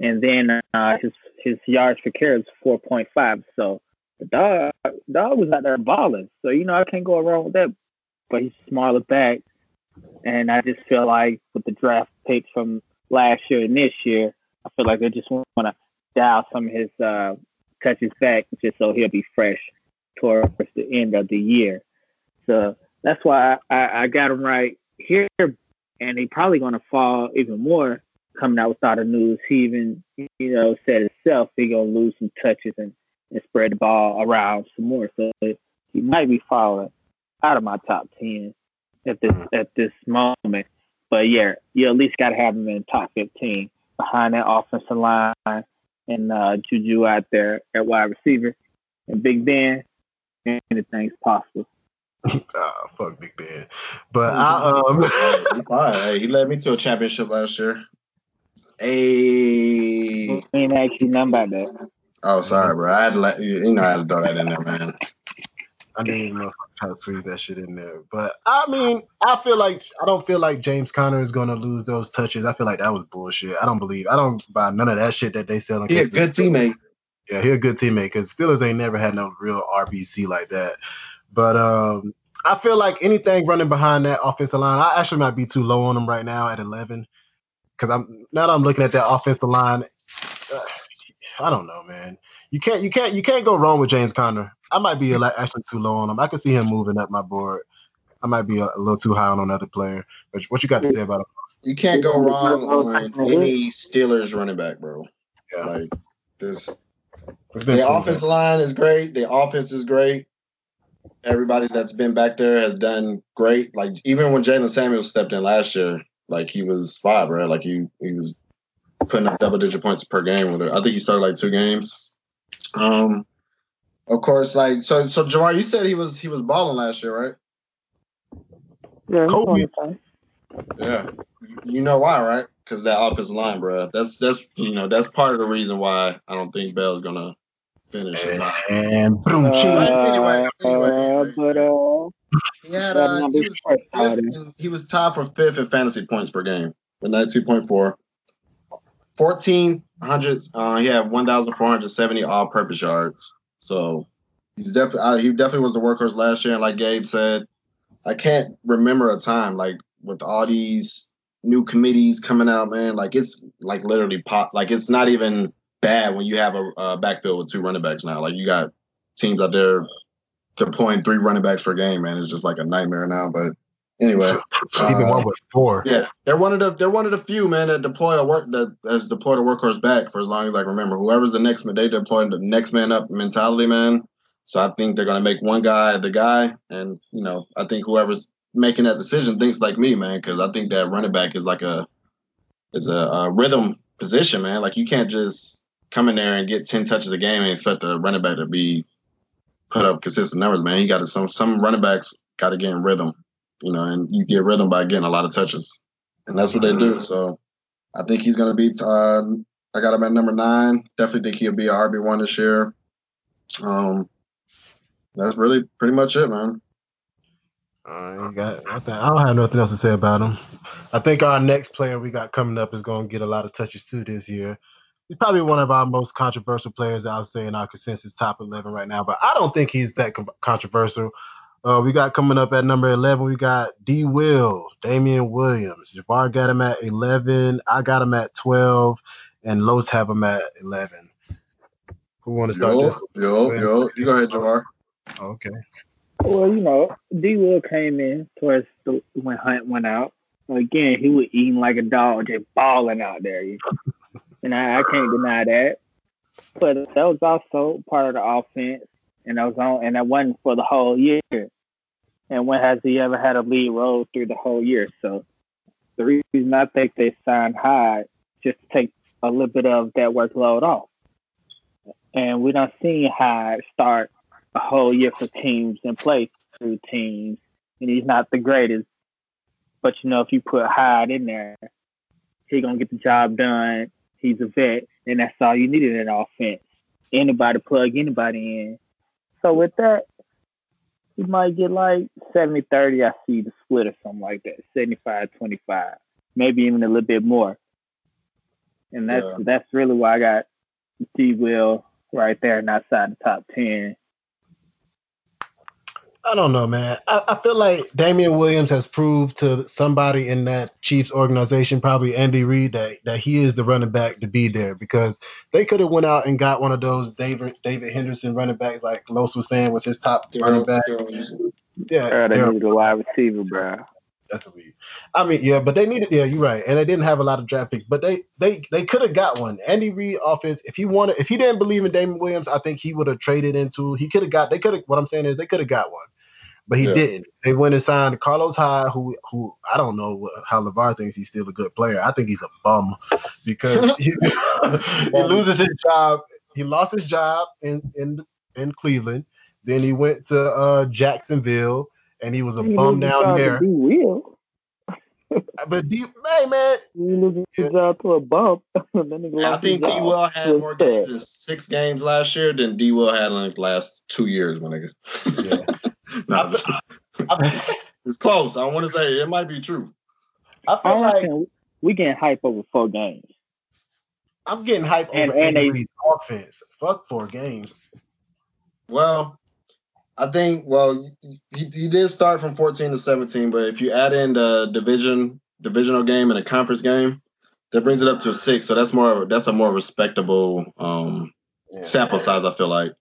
And then uh, his his yards per carry was 4.5. So dog dog was out there balling. So you know I can't go wrong with that. But he's smaller back, and I just feel like with the draft picks from last year and this year, I feel like they just want to dial some of his uh, touches back just so he'll be fresh towards the end of the year. So that's why I, I, I got him right here, and he probably going to fall even more coming out with all the news. He even, you know, said himself he going to lose some touches and, and spread the ball around some more. So he might be falling out of my top ten at this at this moment. But yeah, you at least got to have him in the top 15 behind that offensive line and uh, Juju out there at wide receiver. And Big Ben, anything's possible. ah, fuck Big Ben. But I, um, fine. He led me to a championship last year. Hey, ain't actually none about that. Oh, sorry, bro. I had to let you, you know, I had to throw that in there, man. I didn't even know if I tried to squeeze that shit in there. But I mean, I feel like I don't feel like James Conner is gonna lose those touches. I feel like that was bullshit. I don't believe I don't buy none of that shit that they sell. He a good teammate. Yeah, he a good teammate because Steelers ain't never had no real RBC like that. But um, I feel like anything running behind that offensive line, I actually might be too low on them right now at eleven. Because I'm now that I'm looking at that offensive line, I don't know, man. You can't you can't you can't go wrong with James Conner. I might be actually too low on him. I can see him moving up my board. I might be a, a little too high on another player. But what you got to say about him? You can't go wrong on any Steelers running back, bro. Yeah. Like this, the offensive line is great. The offense is great. Everybody that's been back there has done great. Like even when Jaylen Samuels stepped in last year, like he was five, right? Like he he was putting up double digit points per game with her. I think he started like two games. Um, of course, like so. So Jamar, you said he was he was balling last year, right? Yeah, Kobe. Yeah, you know why, right? Because that offensive line, bro. That's that's you know that's part of the reason why I don't think Bell's gonna finish as high. And boom, uh, anyway, anyway, but uh, he had uh, he was, fifth, he was tied for fifth in fantasy points per game with ninety two point four. 1400 uh he had 1470 all-purpose yards so he's definitely uh, he definitely was the workhorse last year. And like Gabe said, I can't remember a time like with all these new committees coming out, man. Like it's like literally pop. Like it's not even bad when you have a, a backfield with two running backs now. Like you got teams out there deploying three running backs per game, man. It's just like a nightmare now. But anyway, even uh, one with four. Yeah, they're one of the they're one of the few man that deploy a work that has deployed a workhorse back for as long as I remember. Whoever's the next man, they deploy the next man up mentality, man. So I think they're gonna make one guy the guy, and you know I think whoever's making that decision thinks like me, man, because I think that running back is like a is a, a, rhythm position, man. Like you can't just come in there and get ten touches a game and expect the running back to be put up consistent numbers, man. You got to some some running backs got to get in rhythm, you know, and you get rhythm by getting a lot of touches, and that's what they do. So I think he's going to be. Uh, I got him at number nine. Definitely think he'll be a RB one this year. Um, that's really pretty much it, man. I got. I, think, I don't have nothing else to say about him. I think our next player we got coming up is going to get a lot of touches too this year. He's probably one of our most controversial players. I would say in our consensus top eleven right now, but I don't think he's that controversial. Uh, we got coming up at number eleven. We got D. Will, Damien Williams. Jabbar got him at eleven. I got him at twelve, and Los have him at eleven. Who want to start yo, this? Yo, yo, you go ahead, Jabbar. Okay. Well, you know, D. Will came in towards the, when Hunt went out. Again, he was eating like a dog, just balling out there. and I, I can't deny that. But that was also part of the offense, and that was on, and that wasn't for the whole year. And when has he ever had a lead role through the whole year? So the reason I think they signed Hyde just to take a little bit of that workload off. And we don't see Hyde start a whole year for teams and play through teams. And he's not the greatest. But you know, if you put Hyde in there, he's gonna get the job done. He's a vet, and that's all you needed in offense. Anybody plug anybody in. So with that, he might get like 70-30. I see the split or something like that. 75-25. Maybe even a little bit more. And that's yeah. that's really why I got D Will right there and outside the top ten. I don't know, man. I, I, feel like Damien Williams has proved to somebody in that Chiefs organization, probably Andy Reid, that, that he is the running back to be there because they could have went out and got one of those David David Henderson running backs, like Los was saying was his top yeah, running back. Yeah, yeah they needed a wide receiver, bro. That's we. I mean, yeah, but they needed. Yeah, you're right, and they didn't have a lot of draft picks, but they they they could have got one. Andy Reid offense. If he wanted, if he didn't believe in Damien Williams, I think he would have traded into. He could have got. They could have. What I'm saying is, they could have got one but he yeah. didn't. They went and signed Carlos Hyde, who who I don't know how LeVar thinks he's still a good player. I think he's a bum because he, he loses his job. He lost his job in in in Cleveland. Then he went to uh, Jacksonville, and he was a he bum down there. but D, hey man, you lose his job to a bump. yeah, I think D. Will had more games in six games last year than D. Will had in the last two years, my nigga. yeah. no, it's close. I want to say it might be true. I feel like we getting hype over four games. I'm getting hype and, over and they, offense. Fuck four games. Well, I think well he, he did start from 14 to 17, but if you add in the division divisional game and a conference game, that brings it up to a six. So that's more that's a more respectable um, yeah. sample size. I feel like.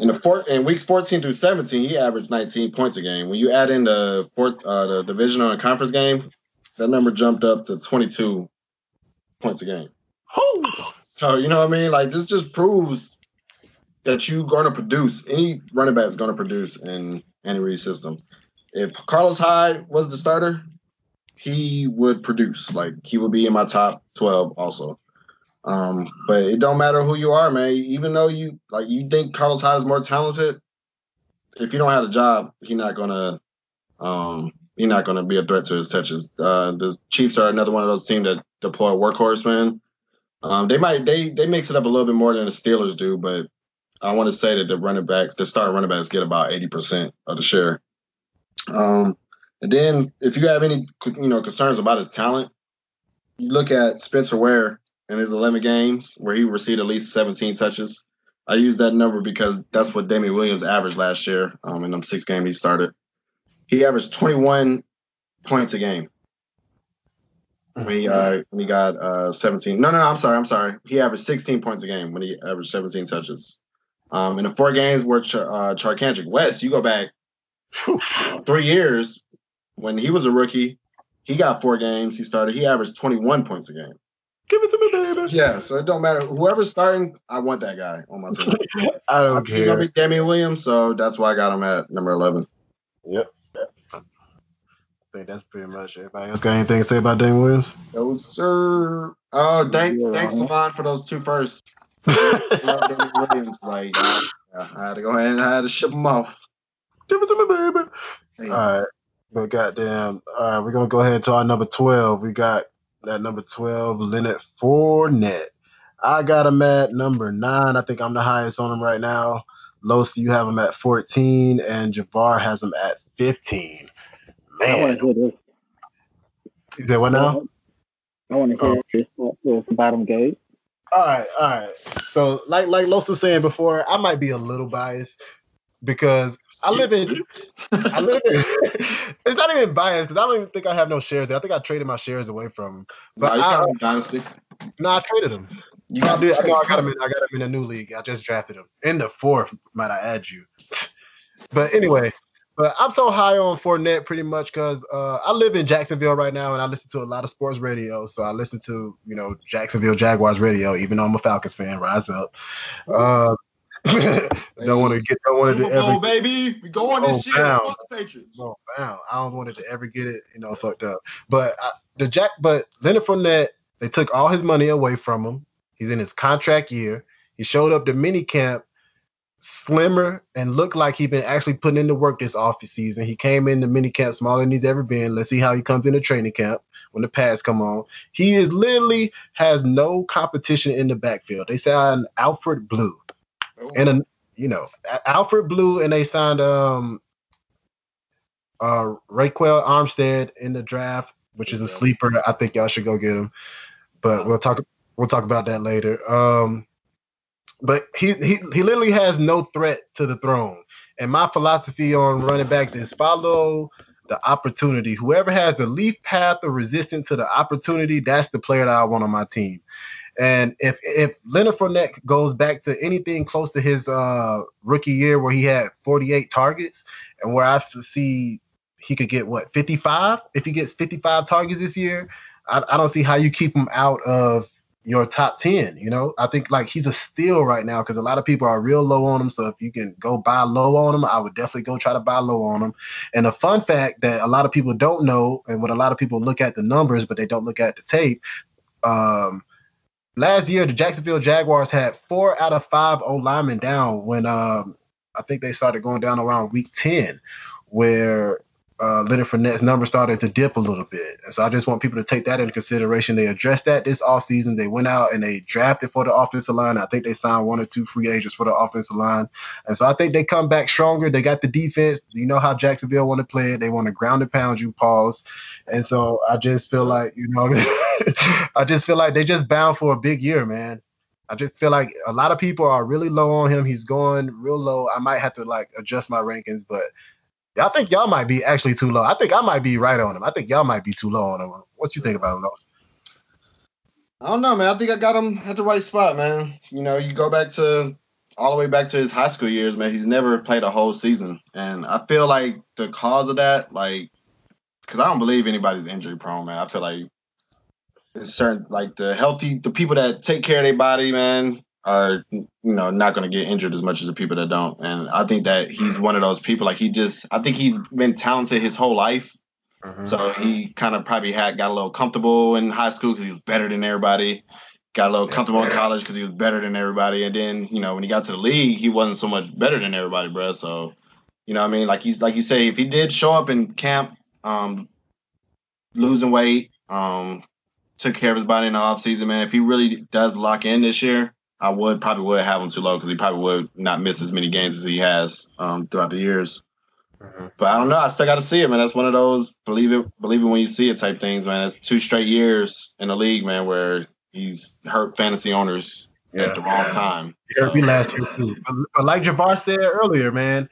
In the four, in weeks 14 through 17, he averaged 19 points a game. When you add in the fourth, uh, the divisional and conference game, that number jumped up to 22 points a game. So you know what I mean? Like this just proves that you're going to produce. Any running back is going to produce in Andy Reid's system. If Carlos Hyde was the starter, he would produce. Like he would be in my top 12 also. Um, but it don't matter who you are, man. Even though you like you think Carlos Hyde is more talented, if you don't have a job, he's not gonna um he's not gonna be a threat to his touches. Uh, the Chiefs are another one of those teams that deploy workhorse, man. Um, they might they they mix it up a little bit more than the Steelers do, but I want to say that the running backs, the starting running backs, get about eighty percent of the share. Um, and then if you have any you know concerns about his talent, you look at Spencer Ware in his 11 games where he received at least 17 touches. I use that number because that's what Damien Williams averaged last year um, in them six games he started. He averaged 21 points a game. when he uh, when he got uh 17. No, no, no, I'm sorry, I'm sorry. He averaged 16 points a game when he averaged 17 touches. Um, in the four games where Ch- uh, Charcandrick West, you go back three years when he was a rookie, he got four games. He started. He averaged 21 points a game. Give it to me, baby. Yeah, so it don't matter. Whoever's starting, I want that guy on my team. I don't care. He's gonna be Damien Williams, so that's why I got him at number 11. Yep. I think that's pretty much. it. Everybody else got anything to say about Dame Williams? No sir. Oh, thanks, Yeah. thanks, Savon, for those two first. Love Damien Williams. Like, I, I had to go ahead and I had to ship him off. Give it to me, baby. Hey, All right. But goddamn, all right, we're gonna go ahead to our number twelve. We got that number twelve, Leonard Fournette. I got him at number nine. I think I'm the highest on him right now. Los, you have him at 14, and Javar has him at 15. I want Man, to hear this. you said what now? I want to hear oh. this. Uh, this bottom gate. All right, all right. So, like like Los was saying before, I might be a little biased because I live in I live in. it's not even biased because I don't even think I have no shares there. I think I traded my shares away from But you I, Dynasty. no, I traded him. You I, got did, I know I got him in. I got him in a new league. I just drafted him in the fourth. Might I add you? but anyway, but I'm so high on Fournette pretty much because uh, I live in Jacksonville right now and I listen to a lot of sports radio. So I listen to you know Jacksonville Jaguars radio, even though I'm a Falcons fan. Rise up. Uh, don't want to get. Don't want to ever. baby. We go on this Oh, year. down. Fuck the Patriots. Oh, wow. I don't want it to ever get it, you know, fucked up. But uh, the Jack, but Leonard Fournette, they took all his money away from him. He's in his contract year. He showed up to mini camp slimmer and looked like he'd been actually putting in the work this off season. He came in the mini camp smaller than he's ever been. Let's see how he comes into training camp when the pads come on. He is literally has no competition in the backfield. They signed Alfred Blue and a, you know Alfred Blue, and they signed um uh Ryquell Armstead in the draft, which is a sleeper. I think y'all should go get him, but we'll talk we'll talk about that later. Um, but he he he literally has no threat to the throne. And my philosophy on running backs is follow the opportunity. Whoever has the least path of resistance to the opportunity, that's the player that I want on my team. And if if Leonard Fournette goes back to anything close to his uh, rookie year where he had 48 targets, and where I see he could get what 55 if he gets 55 targets this year, I, I don't see how you keep him out of your top 10. You know, I think like he's a steal right now because a lot of people are real low on him. So if you can go buy low on him, I would definitely go try to buy low on him. And a fun fact that a lot of people don't know, and what a lot of people look at the numbers, but they don't look at the tape. Um, last year, the Jacksonville Jaguars had four out of five O linemen down when um, I think they started going down around week 10, where uh, Leonard Fournette's number started to dip a little bit. And so I just want people to take that into consideration. They addressed that this offseason. They went out and they drafted for the offensive line. I think they signed one or two free agents for the offensive line. And so I think they come back stronger. They got the defense. You know how Jacksonville want to play it. They want to ground and pound you, pause. And so I just feel like, you know, I just feel like they just bound for a big year, man. I just feel like a lot of people are really low on him. He's going real low. I might have to like adjust my rankings, but I think y'all might be actually too low. I think I might be right on him. I think y'all might be too low on him. What you think about him, Los? I don't know, man. I think I got him at the right spot, man. You know, you go back to all the way back to his high school years, man. He's never played a whole season, and I feel like the cause of that, like, because I don't believe anybody's injury prone, man. I feel like it's certain, like the healthy, the people that take care of their body, man, are you know not going to get injured as much as the people that don't. And I think that he's one of those people. Like he just, I think he's been talented his whole life. So he kind of probably had got a little comfortable in high school because he was better than everybody. Got a little comfortable in college because he was better than everybody. And then you know when he got to the league, he wasn't so much better than everybody, bro. So you know what I mean like he's like you say if he did show up in camp, um, losing weight, um, took care of his body in the off season, man. If he really does lock in this year, I would probably would have him too low because he probably would not miss as many games as he has um, throughout the years. But I don't know. I still got to see it, man. That's one of those believe it, believe it when you see it type things, man. It's two straight years in the league, man, where he's hurt fantasy owners at the wrong time. Yeah, we last year too. But, like Javar said earlier, man,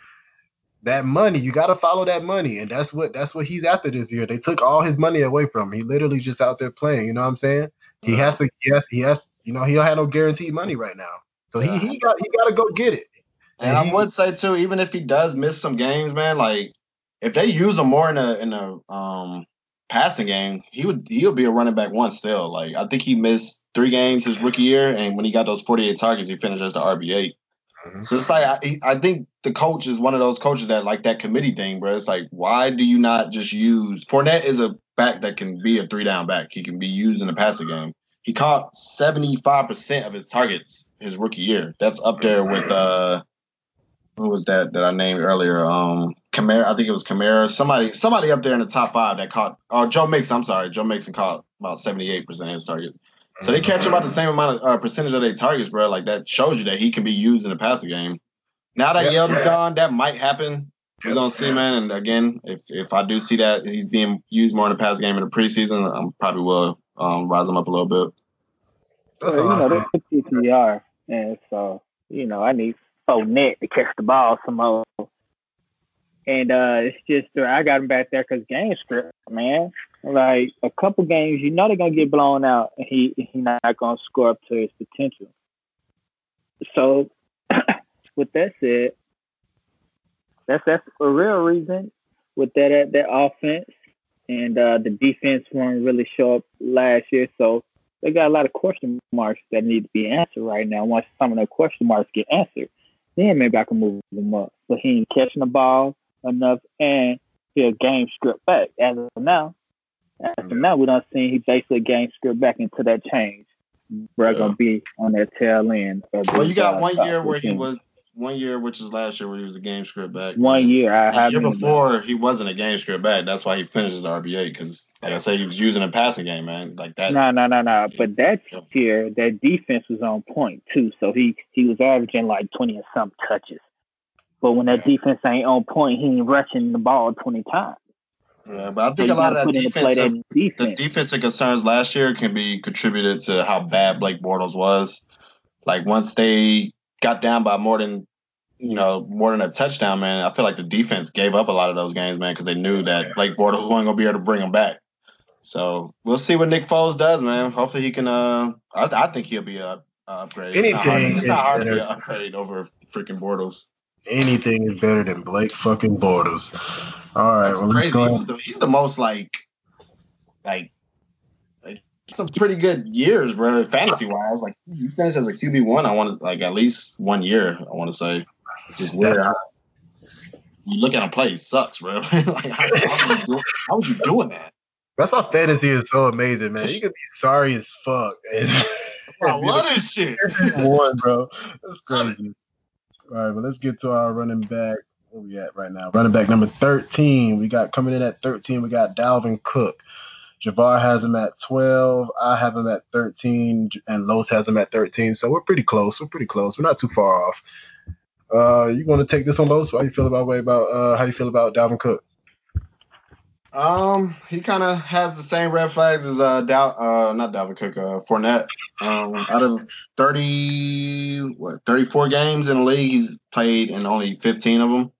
that money. You got to follow that money, and that's what that's what he's after this year. They took all his money away from him. He literally just out there playing. You know what I'm saying? He has to. Yes, he has. You know, he don't have no guaranteed money right now. So he he got he got to go get it. And, and I would say too, even if he does miss some games, man, like if they use him more in a in a um passing game, he would he'll be a running back one still. Like I think he missed three games his rookie year, and when he got those 48 targets, he finished as the RB 8 mm-hmm. So it's like I, I think the coach is one of those coaches that like that committee thing, bro. It's like why do you not just use Fournette is a back that can be a three down back. He can be used in the passing game. He caught 75% of his targets his rookie year. That's up there with uh who was that that I named earlier? Um Kamara, I think it was Kamara. Somebody somebody up there in the top five that caught or Joe Mixon, I'm sorry, Joe Mixon caught about 78% of his targets. So they catch about the same amount of uh, percentage of their targets, bro. Like that shows you that he can be used in the passing game. Now that yep. Yeldon's gone, that might happen. We're gonna see, man. And again, if if I do see that he's being used more in the pass game in the preseason, I'm probably will um, rise him up a little bit. That's Well, you know, they're PPR, and so you know, I need Fournette to catch the ball some more. And uh, it's just uh, I got him back there because game script, man. Like a couple games, you know they're gonna get blown out, and he he's not gonna score up to his potential. So, with that said, that's that's a real reason with that that offense and uh, the defense won't really show up last year. So they got a lot of question marks that need to be answered right now. Once some of the question marks get answered, then maybe I can move them up. But he ain't catching the ball enough, and he'll game script back. As of now, as of now, we don't see he basically game script back into that change. We're yeah. gonna be on that tail end. well, you got one year where he was one year, which is last year, where he was a game script back. One year, I have. year before, he wasn't a game script back. That's why he finishes the RBA because, like I said, he was using a passing game, man, like that. No, no, no, no. But that yeah. year, that defense was on point too. So he he was averaging like twenty and some touches. But when that yeah. defense ain't on point, he ain't rushing the ball twenty times. Yeah, but I think so a lot of that defensive, defense. the defensive concerns last year can be contributed to how bad Blake Bortles was. Like once they got down by more than you know more than a touchdown, man. I feel like the defense gave up a lot of those games, man, because they knew that Blake Bortles wasn't gonna be able to bring them back. So we'll see what Nick Foles does, man. Hopefully he can. Uh, I, I think he'll be a, a upgrade. Anything it's not hard, it's not hard to be an upgrade over freaking Bortles. Anything is better than Blake fucking Bortles. All right, That's well, crazy. He's the, he's the most like, like some pretty good years, bro. Fantasy wise, like you finished as a QB one. I want to like at least one year. I want to say, which is weird. I, you look at him play, he sucks, bro. like, how, how, was you doing, how was you doing that? That's why fantasy is so amazing, man. You could be sorry as fuck. Man. I love this shit. One, bro. That's crazy. All right, but let's get to our running back. Where we at right now? Running back number 13. We got coming in at 13, we got Dalvin Cook. Javar has him at 12. I have him at 13, and Los has him at 13. So we're pretty close. We're pretty close. We're not too far off. Uh, you want to take this one, Los? How you feel about way about uh, how you feel about Dalvin Cook? Um, he kind of has the same red flags as uh, Dal- uh, not Dalvin Cook, uh, Fournette. Um, out of 30, what, 34 games in the league, he's played in only 15 of them.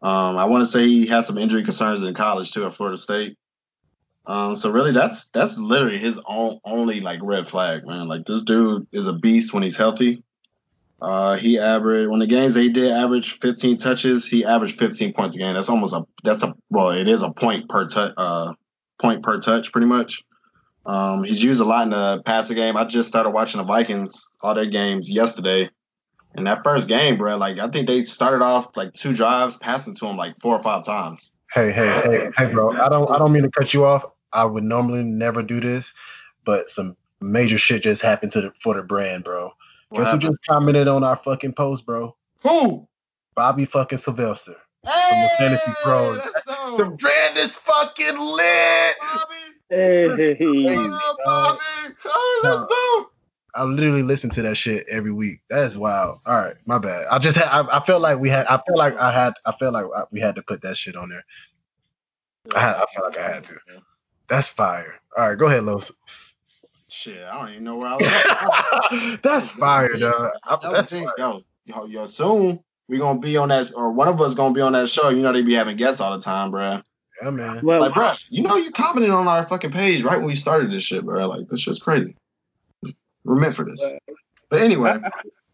Um, I want to say he had some injury concerns in college too at Florida State. Um, so really, that's that's literally his own only like red flag, man. Like this dude is a beast when he's healthy. Uh, he averaged when the games they did average 15 touches, he averaged 15 points a game. That's almost a that's a well, it is a point per touch, uh, point per touch, pretty much. Um, he's used a lot in the passing game. I just started watching the Vikings all their games yesterday. In that first game, bro, like I think they started off like two drives passing to him like four or five times. Hey, hey, hey, hey, bro. I don't I don't mean to cut you off. I would normally never do this, but some major shit just happened to the, for the brand, bro. What Guess happened? who just commented on our fucking post, bro? Who? Bobby fucking Sylvester. Hey, from the Fantasy Pros. The brand is fucking lit. Bobby. Hey, What's up, Bobby? Oh, that's dope. I literally listen to that shit every week. That is wild. All right, my bad. I just had. I, I felt like we had. I feel like I had. I felt like we had to put that shit on there. I had. I felt like I had to. That's fire. All right, go ahead, Los. Shit, I don't even know where I was. that's fire, dog. That was yo, yo, yo, soon we gonna be on that, or one of us gonna be on that show. You know they be having guests all the time, bro. Yeah, man. Well, like, bro, you know you commented on our fucking page right when we started this shit, bro. Like this shit's crazy. We're meant for this. But anyway,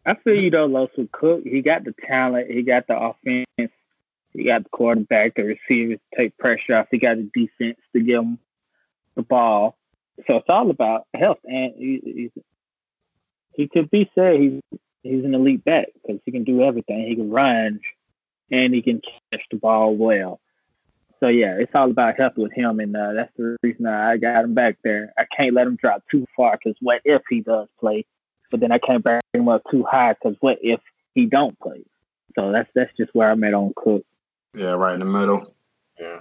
I, I feel you though, Losu Cook. He got the talent. He got the offense. He got the quarterback, the receivers to take pressure off. He got the defense to give him the ball. So it's all about health, and he, he could be said he's he's an elite back because he can do everything. He can run, and he can catch the ball well. So yeah, it's all about health with him, and uh, that's the reason I got him back there. I can't let him drop too far because what if he does play? But then I can't bring him up too high because what if he don't play? So that's that's just where I'm at on Cook. Yeah, right in the middle. Yeah.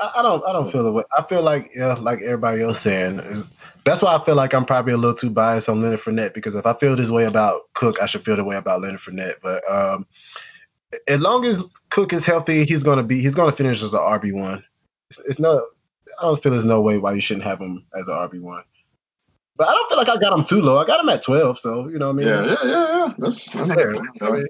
I, I don't I don't feel the way. I feel like yeah, like everybody else saying. That's why I feel like I'm probably a little too biased on Leonard Fournette because if I feel this way about Cook, I should feel the way about Leonard Fournette. But um, as long as Cook is healthy, he's gonna be he's gonna finish as an RB one. It's, it's no I don't feel there's no way why you shouldn't have him as an RB one. But I don't feel like I got him too low. I got him at twelve, so you know what I mean. Yeah, yeah, yeah, yeah. That's, that's fair. I mean,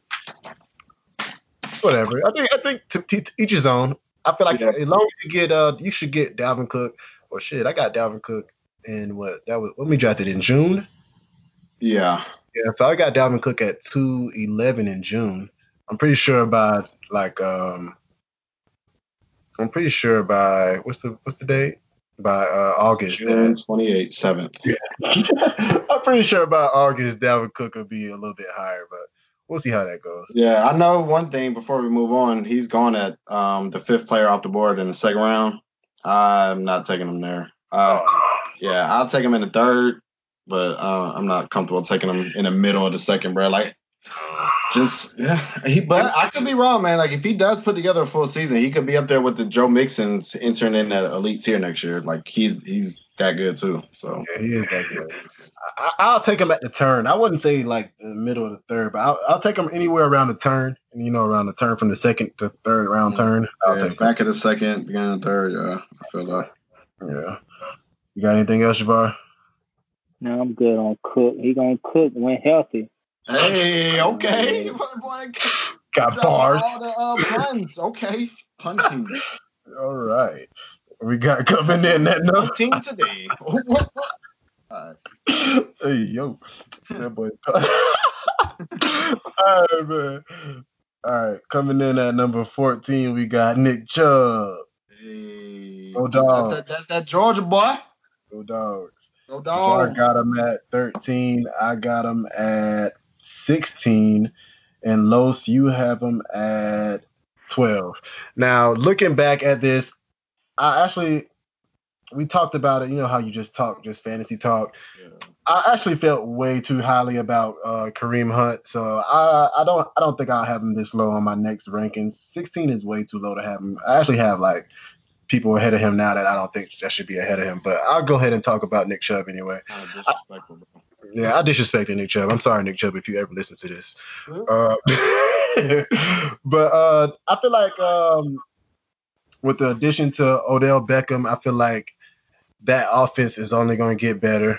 whatever. I think I think to, to each his own. I feel like yeah. as long as you get uh, you should get Dalvin Cook or shit. I got Dalvin Cook in what that was when we drafted in June. Yeah. Yeah, so I got Dalvin Cook at two eleven in June. I'm pretty sure by like um I'm pretty sure by what's the what's the date? By uh August. June twenty eighth, seventh. Yeah. I'm pretty sure by August Dalvin Cook will be a little bit higher, but we'll see how that goes. Yeah, I know one thing before we move on. He's gone at um, the fifth player off the board in the second round. I'm not taking him there. Uh, yeah, I'll take him in the third, but uh, I'm not comfortable taking him in the middle of the second, bro. Like, just yeah. He, but I could be wrong, man. Like, if he does put together a full season, he could be up there with the Joe Mixons entering in that elite tier next year. Like, he's he's that good too. So yeah, he is that good. I, will take him at the turn. I wouldn't say like the middle of the third, but I'll, I'll take him anywhere around the turn. You know, around the turn from the second to third round turn. I'll yeah, take back him. of the second, beginning of the third. Yeah, I feel that. Yeah. You got anything else, Javar? No, I'm good on Cook. He gonna cook when healthy. Hey, okay. got bars. All the uh, puns. Okay, punting. all right. We got coming in that number. Team today. Right. Hey yo, that boy. All right, man. All right, coming in at number fourteen, we got Nick Chubb. Hey, oh, dog. That's that, that's that Georgia boy. Go dogs. Go dogs. I got him at 13. I got him at 16. And Los, you have him at 12. Now, looking back at this, I actually we talked about it. You know how you just talk, just fantasy talk. Yeah. I actually felt way too highly about uh, Kareem Hunt, so I, I don't I don't think I'll have him this low on my next rankings. 16 is way too low to have him. I actually have like people ahead of him now that I don't think that should be ahead of him. But I'll go ahead and talk about Nick Chubb anyway. disrespectful, yeah, I disrespected Nick Chubb. I'm sorry, Nick Chubb, if you ever listen to this. Uh, but uh, I feel like um, with the addition to Odell Beckham, I feel like that offense is only going to get better.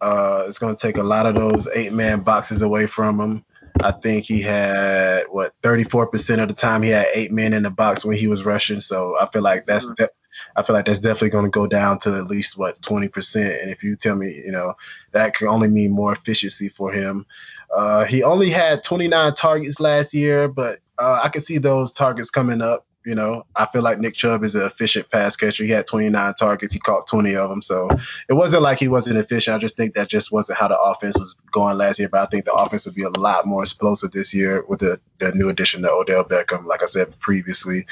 Uh, it's going to take a lot of those eight man boxes away from him. I think he had what 34% of the time he had eight men in the box when he was rushing. So I feel like that's de- I feel like that's definitely going to go down to at least what 20%. And if you tell me, you know, that can only mean more efficiency for him. Uh, he only had 29 targets last year, but uh, I can see those targets coming up. You know, I feel like Nick Chubb is an efficient pass catcher. He had 29 targets. He caught 20 of them. So it wasn't like he wasn't efficient. I just think that just wasn't how the offense was going last year. But I think the offense will be a lot more explosive this year with the, the new addition to Odell Beckham, like I said previously.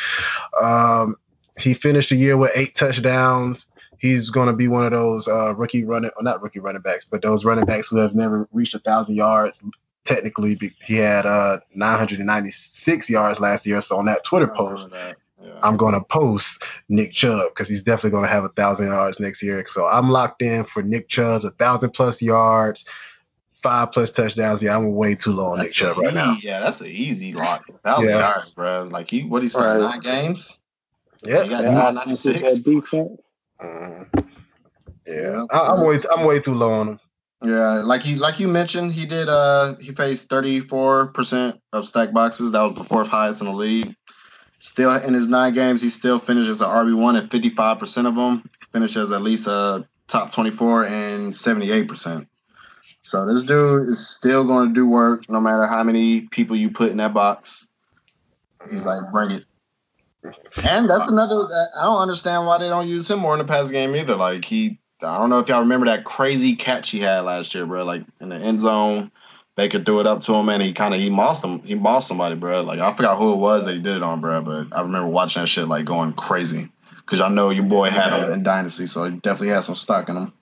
Um, he finished the year with eight touchdowns. He's going to be one of those uh, rookie running, or not rookie running backs, but those running backs who have never reached a thousand yards technically he had uh 996 yards last year. So on that Twitter post, that. Yeah. I'm going to post Nick Chubb because he's definitely going to have a thousand yards next year. So I'm locked in for Nick Chubb, a thousand plus yards, five plus touchdowns. Yeah, I'm way too low on Nick Chubb right now. Yeah, that's an easy lock. Thousand yeah. yards, bro. Like he, what he started right. nine games. Yeah, he got yeah. 996. Mm. Yeah, I, am way, I'm way too low on him. Yeah, like you like you mentioned, he did. Uh, he faced thirty four percent of stack boxes. That was the fourth highest in the league. Still in his nine games, he still finishes an RB one at fifty five percent of them. Finishes at least a top twenty four and seventy eight percent. So this dude is still going to do work no matter how many people you put in that box. He's like, bring it. And that's another. I don't understand why they don't use him more in the pass game either. Like he I don't know if y'all remember that crazy catch he had last year, bro. Like in the end zone, Baker threw it up to him, and he kind of he mossed him. He mossed somebody, bro. Like I forgot who it was that he did it on, bro. But I remember watching that shit like going crazy because I know your boy had him in Dynasty, so he definitely had some stock in him.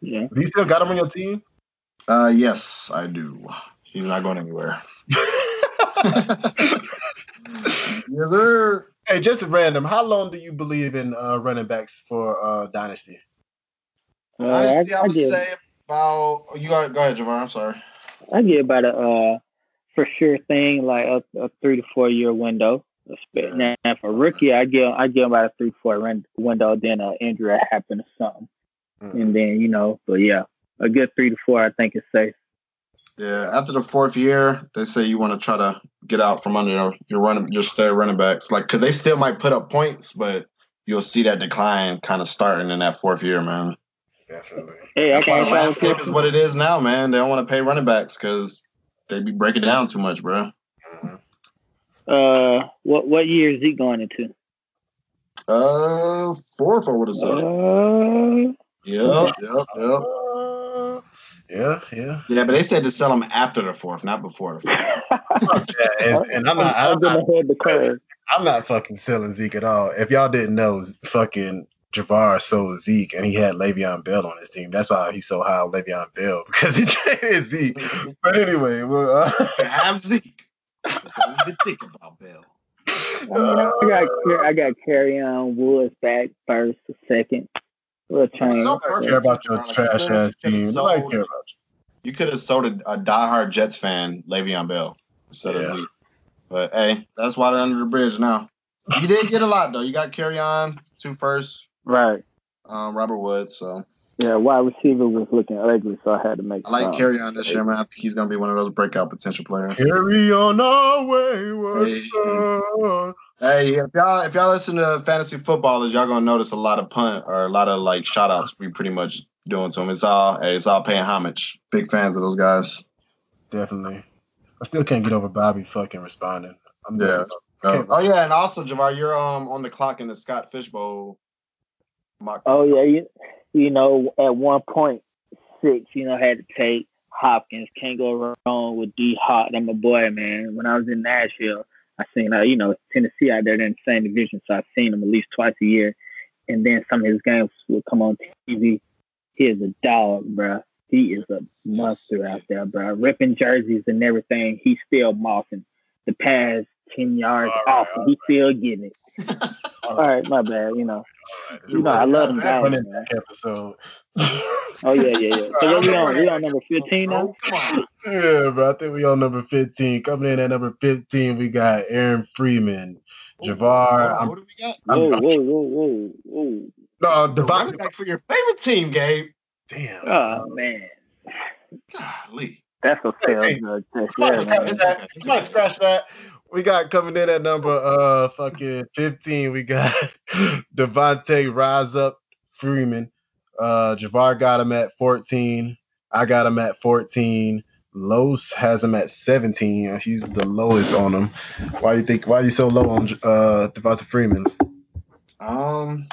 Yeah. Do you still got him on your team? Uh, yes, I do. He's not going anywhere. yes, sir. Hey, just random. How long do you believe in uh, running backs for uh, Dynasty? Uh, Dynasty, I, I, would give, say about. You got go ahead, Javon. I'm sorry. I get about a uh, for sure thing like a, a three to four year window. Yeah. Now for rookie, I give I give about a three four window. Then an injury happen or something, mm-hmm. and then you know. But yeah, a good three to four, I think is safe. Yeah, after the fourth year, they say you want to try to get out from under your, your running, your stay running backs, like because they still might put up points, but you'll see that decline kind of starting in that fourth year, man. Definitely. Hey, okay. The landscape is what it is now, man. They don't want to pay running backs because they be breaking down too much, bro. Uh, what what year is he going into? Uh, fourth, I would have said. Uh, yep, yep, yep. Yeah, yeah. Yeah, but they said to sell them after the fourth, not before the fourth. yeah, and, and, I'm not. I'm not, I'm not fucking selling Zeke at all. If y'all didn't know, fucking Jabbar sold Zeke, and he had Le'Veon Bell on his team. That's why he's so high on Le'Veon Bell because he traded Zeke. but anyway, well, uh, to have Zeke, don't even think about Bell. I, mean, I got I got Kerryon Woods back first, second. We'll change. So care about your trash ass team. Nobody care about you. You could have sold a, a diehard Jets fan Le'Veon Bell instead yeah. of Lee. But hey, that's why they're under the bridge now. You did get a lot though. You got Kerryon two first. Right. Um, Robert Woods. So. Yeah, wide receiver was looking ugly, so I had to make. I like Kerryon this year, man. I think he's gonna be one of those breakout potential players. Carry on our way. Hey. Hey, if y'all if y'all listen to fantasy footballers, y'all gonna notice a lot of punt or a lot of like shout outs we pretty much doing to them. It's all hey, it's all paying homage. Big fans of those guys. Definitely. I still can't get over Bobby fucking responding. I'm yeah. Oh, oh, yeah, and also Javar, you're um on the clock in the Scott Fishbowl mock. Oh yeah, you you know at one point six, you know, had to take Hopkins. Can't go wrong with D Hop. I'm a boy, man. When I was in Nashville, I seen uh, you know Tennessee out there in the same division, so I've seen him at least twice a year. And then some of his games will come on TV. He is a dog, bro. He is a monster out there, bro. Ripping jerseys and everything. He's still mossing the past ten yards right, off. He right. still getting it. all right, my bad. You know, right. you know, I love him guys, man. Episode. oh yeah, yeah, yeah. So we on? We on number fifteen now. Oh, yeah, but I think we on number fifteen. Coming in at number fifteen, we got Aaron Freeman, Javar. what do we got? Whoa, whoa, whoa, whoa, whoa. No, the running back for your favorite team, Gabe. Damn. Oh man. Golly. That's a fail. Hey, hey, Somebody scratch that. We got coming in at number uh fucking 15. We got Devonta Rise Up Freeman. Uh, Javar got him at 14. I got him at 14. Los has him at 17. He's the lowest on him. Why do you think? Why are you so low on uh, Devonta Freeman? Um.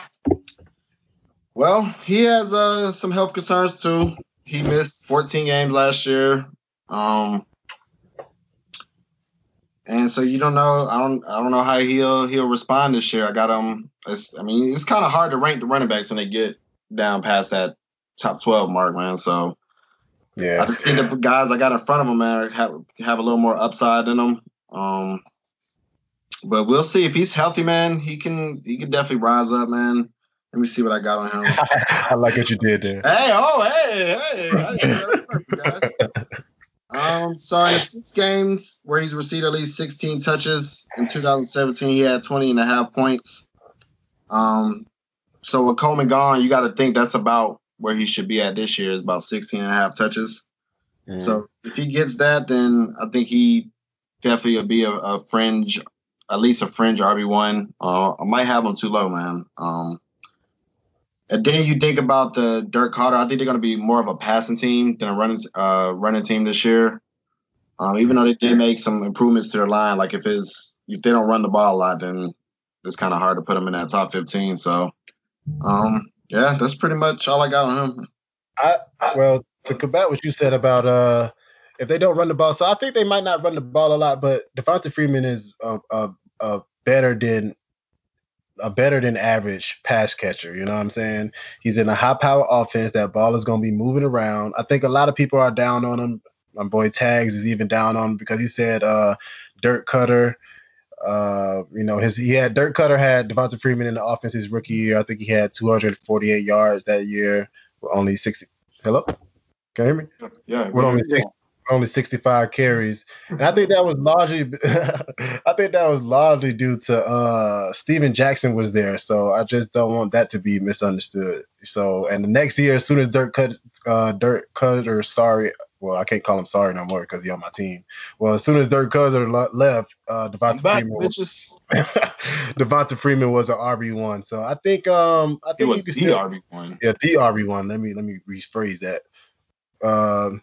Well, he has uh, some health concerns too. He missed 14 games last year. Um. And so you don't know. I don't. I don't know how he'll he'll respond this year. I got him. It's, I mean, it's kind of hard to rank the running backs when they get down past that top 12 mark, man. So yeah, I just think the guys I got in front of them, man, have have a little more upside in them. Um, but we'll see if he's healthy, man. He can he can definitely rise up, man. Let me see what I got on him. I like what you did there. Hey, oh, hey, hey. um, so in six games where he's received at least 16 touches in 2017, he had 20 and a half points. Um, so with Coleman gone, you got to think that's about where he should be at this year is about 16 and a half touches. Mm-hmm. So if he gets that, then I think he definitely will be a, a fringe, at least a fringe RB one. Uh, I might have him too low, man. Um, and then you think about the Dirk Koetter. I think they're going to be more of a passing team than a running uh, running team this year. Um, even though they did make some improvements to their line, like if it's if they don't run the ball a lot, then it's kind of hard to put them in that top 15. So, um, yeah, that's pretty much all I got on him. I well to combat what you said about uh if they don't run the ball, so I think they might not run the ball a lot, but Devonta Freeman is a, a, a better than a better than average pass catcher. You know what I'm saying? He's in a high power offense. That ball is going to be moving around. I think a lot of people are down on him. My boy Tags is even down on him because he said uh, Dirk Koetter uh, you know, his he had Dirk Koetter had Devonta Freeman in the offense his rookie year. I think he had 248 yards that year with only 60. Hello, can you hear me? Yeah, only 60, only 65 carries, and I think that was largely, I think that was largely due to uh Steven Jackson was there. So I just don't want that to be misunderstood. So and the next year, as soon as Dirk cut, uh, Dirk Koetter, sorry, well, I can't call him sorry no more because he's on my team. Well, as soon as Dirk Koetter left, uh, Devonta Freeman, was, Devonta Freeman was an RB one. So I think um I think it was the RB one. Yeah, the RB one. Let me let me rephrase that. Um,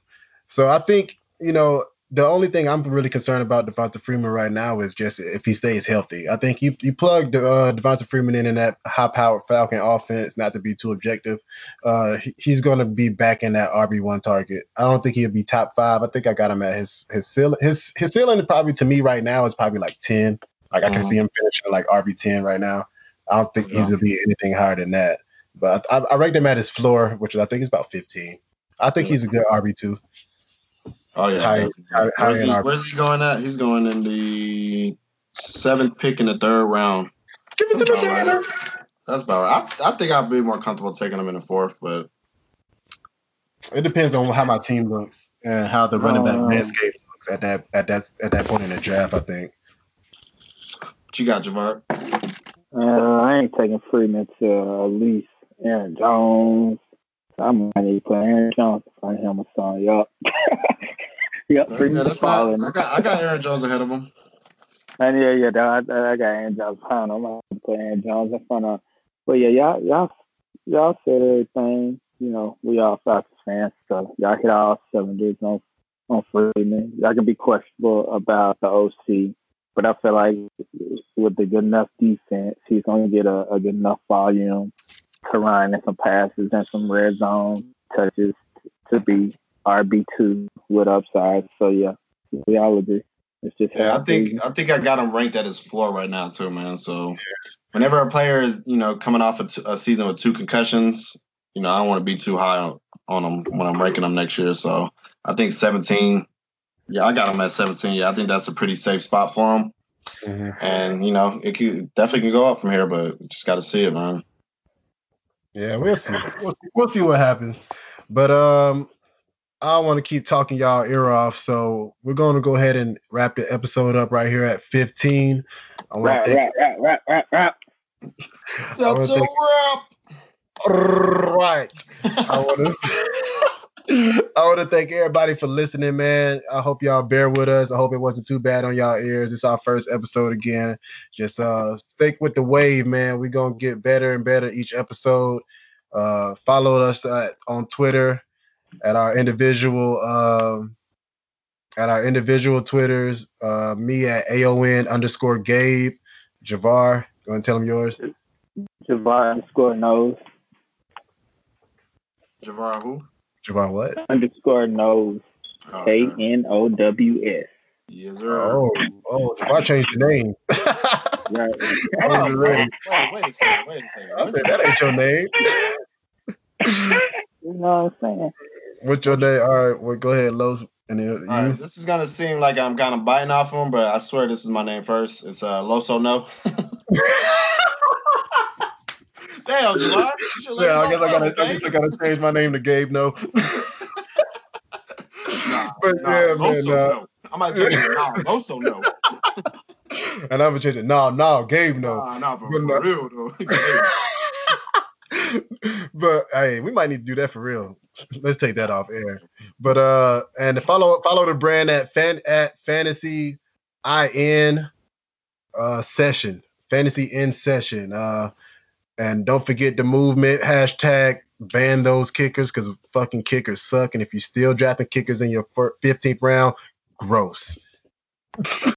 so I think you know the only thing I'm really concerned about Devonta Freeman right now is just if he stays healthy. I think you you plug uh, Devonta Freeman in in that high powered Falcon offense, not to be too objective. Uh, he, he's going to be back in that RB one target. I don't think he'll be top five. I think I got him at his his ceiling. His his ceiling probably to me right now is probably like ten. Like I can mm-hmm. see him finishing like RB ten right now. I don't think yeah. he's gonna be anything higher than that. But I, I rank him at his floor, which I think is about fifteen. I think he's a good RB two. Oh yeah. High, high, where's, he, where's, he, going at? He's going in the seventh pick in the third round. Give it to the right. That's about right. I, I think I'd be more comfortable taking him in the fourth, but it depends on how my team looks and how the running back um, landscape looks at that at that at that point in the draft. I think. What you got, Javar? Uh, I ain't taking Freeman to uh, at least Aaron Jones. I might need to put Aaron Jones to find him a song. Yup. Yep, yeah, that's fine. I got I got Aaron Jones ahead of him. And yeah, yeah, I, I got Aaron Jones behind him. I'm gonna put Aaron Jones in front of. But yeah, y'all, y'all, y'all said everything. You know, we all Falcons fans, so y'all hit all cylinders on on Freeman. Y'all can be questionable about the OC, but I feel like with the good enough defense, he's gonna get a, a good enough volume to run and some passes and some red zone touches to be RB two with upside. So yeah, we all agree. It's just yeah. I think I think I got him ranked at his floor right now too, man. So whenever a player is you know coming off a, t- a season with two concussions, you know I don't want to be too high on, on him when I'm ranking them next year. So I think 17. Yeah, I got him at 17. Yeah, I think that's a pretty safe spot for him. Mm-hmm. And you know, it could, definitely can go up from here, but just got to see it, man. Yeah, we'll see. We'll see. We'll see what happens. But um, I don't want to keep talking y'all ear off, so we're going to go ahead and wrap the episode up right here at 15. I want rap, to thank, rap, rap, rap, rap, That's a wrap. Right. I want to. I want to thank everybody for listening, man. I hope y'all bear with us. I hope it wasn't too bad on y'all ears. It's our first episode again. Just uh stick with the wave, man. We're gonna get better and better each episode. Uh follow us at, on Twitter at our individual um, at our individual Twitters. Uh, me at aon underscore Gabe. Javar, go and tell him yours. Javar underscore knows. Javar who? Javar what? Underscore knows. K N O W S. Yes, sir. Oh, oh, Javar changed the name. right. I was ready. Wait, wait a second. Wait a second. I said, that ain't your name. you know what I'm saying? What's your name? All right, well, go ahead, Los. And then, All right, this is gonna seem like I'm kind of biting off him, but I swear this is my name first. It's uh, Loso No. Damn, July. Yeah, I guess I gotta, I guess I gotta change my name to Gabe No. nah, but nah, yeah, man. Uh, no. I might change it now. Loso No. and I'm gonna change it. No, no, Gabe No. Nah, nah, for, for real though. but hey, we might need to do that for real. Let's take that off air. But uh, and follow follow the brand at fan at fantasy in uh session fantasy in session. Uh, and don't forget the movement hashtag ban those kickers because fucking kickers suck. And if you're still drafting kickers in your 15th round, gross.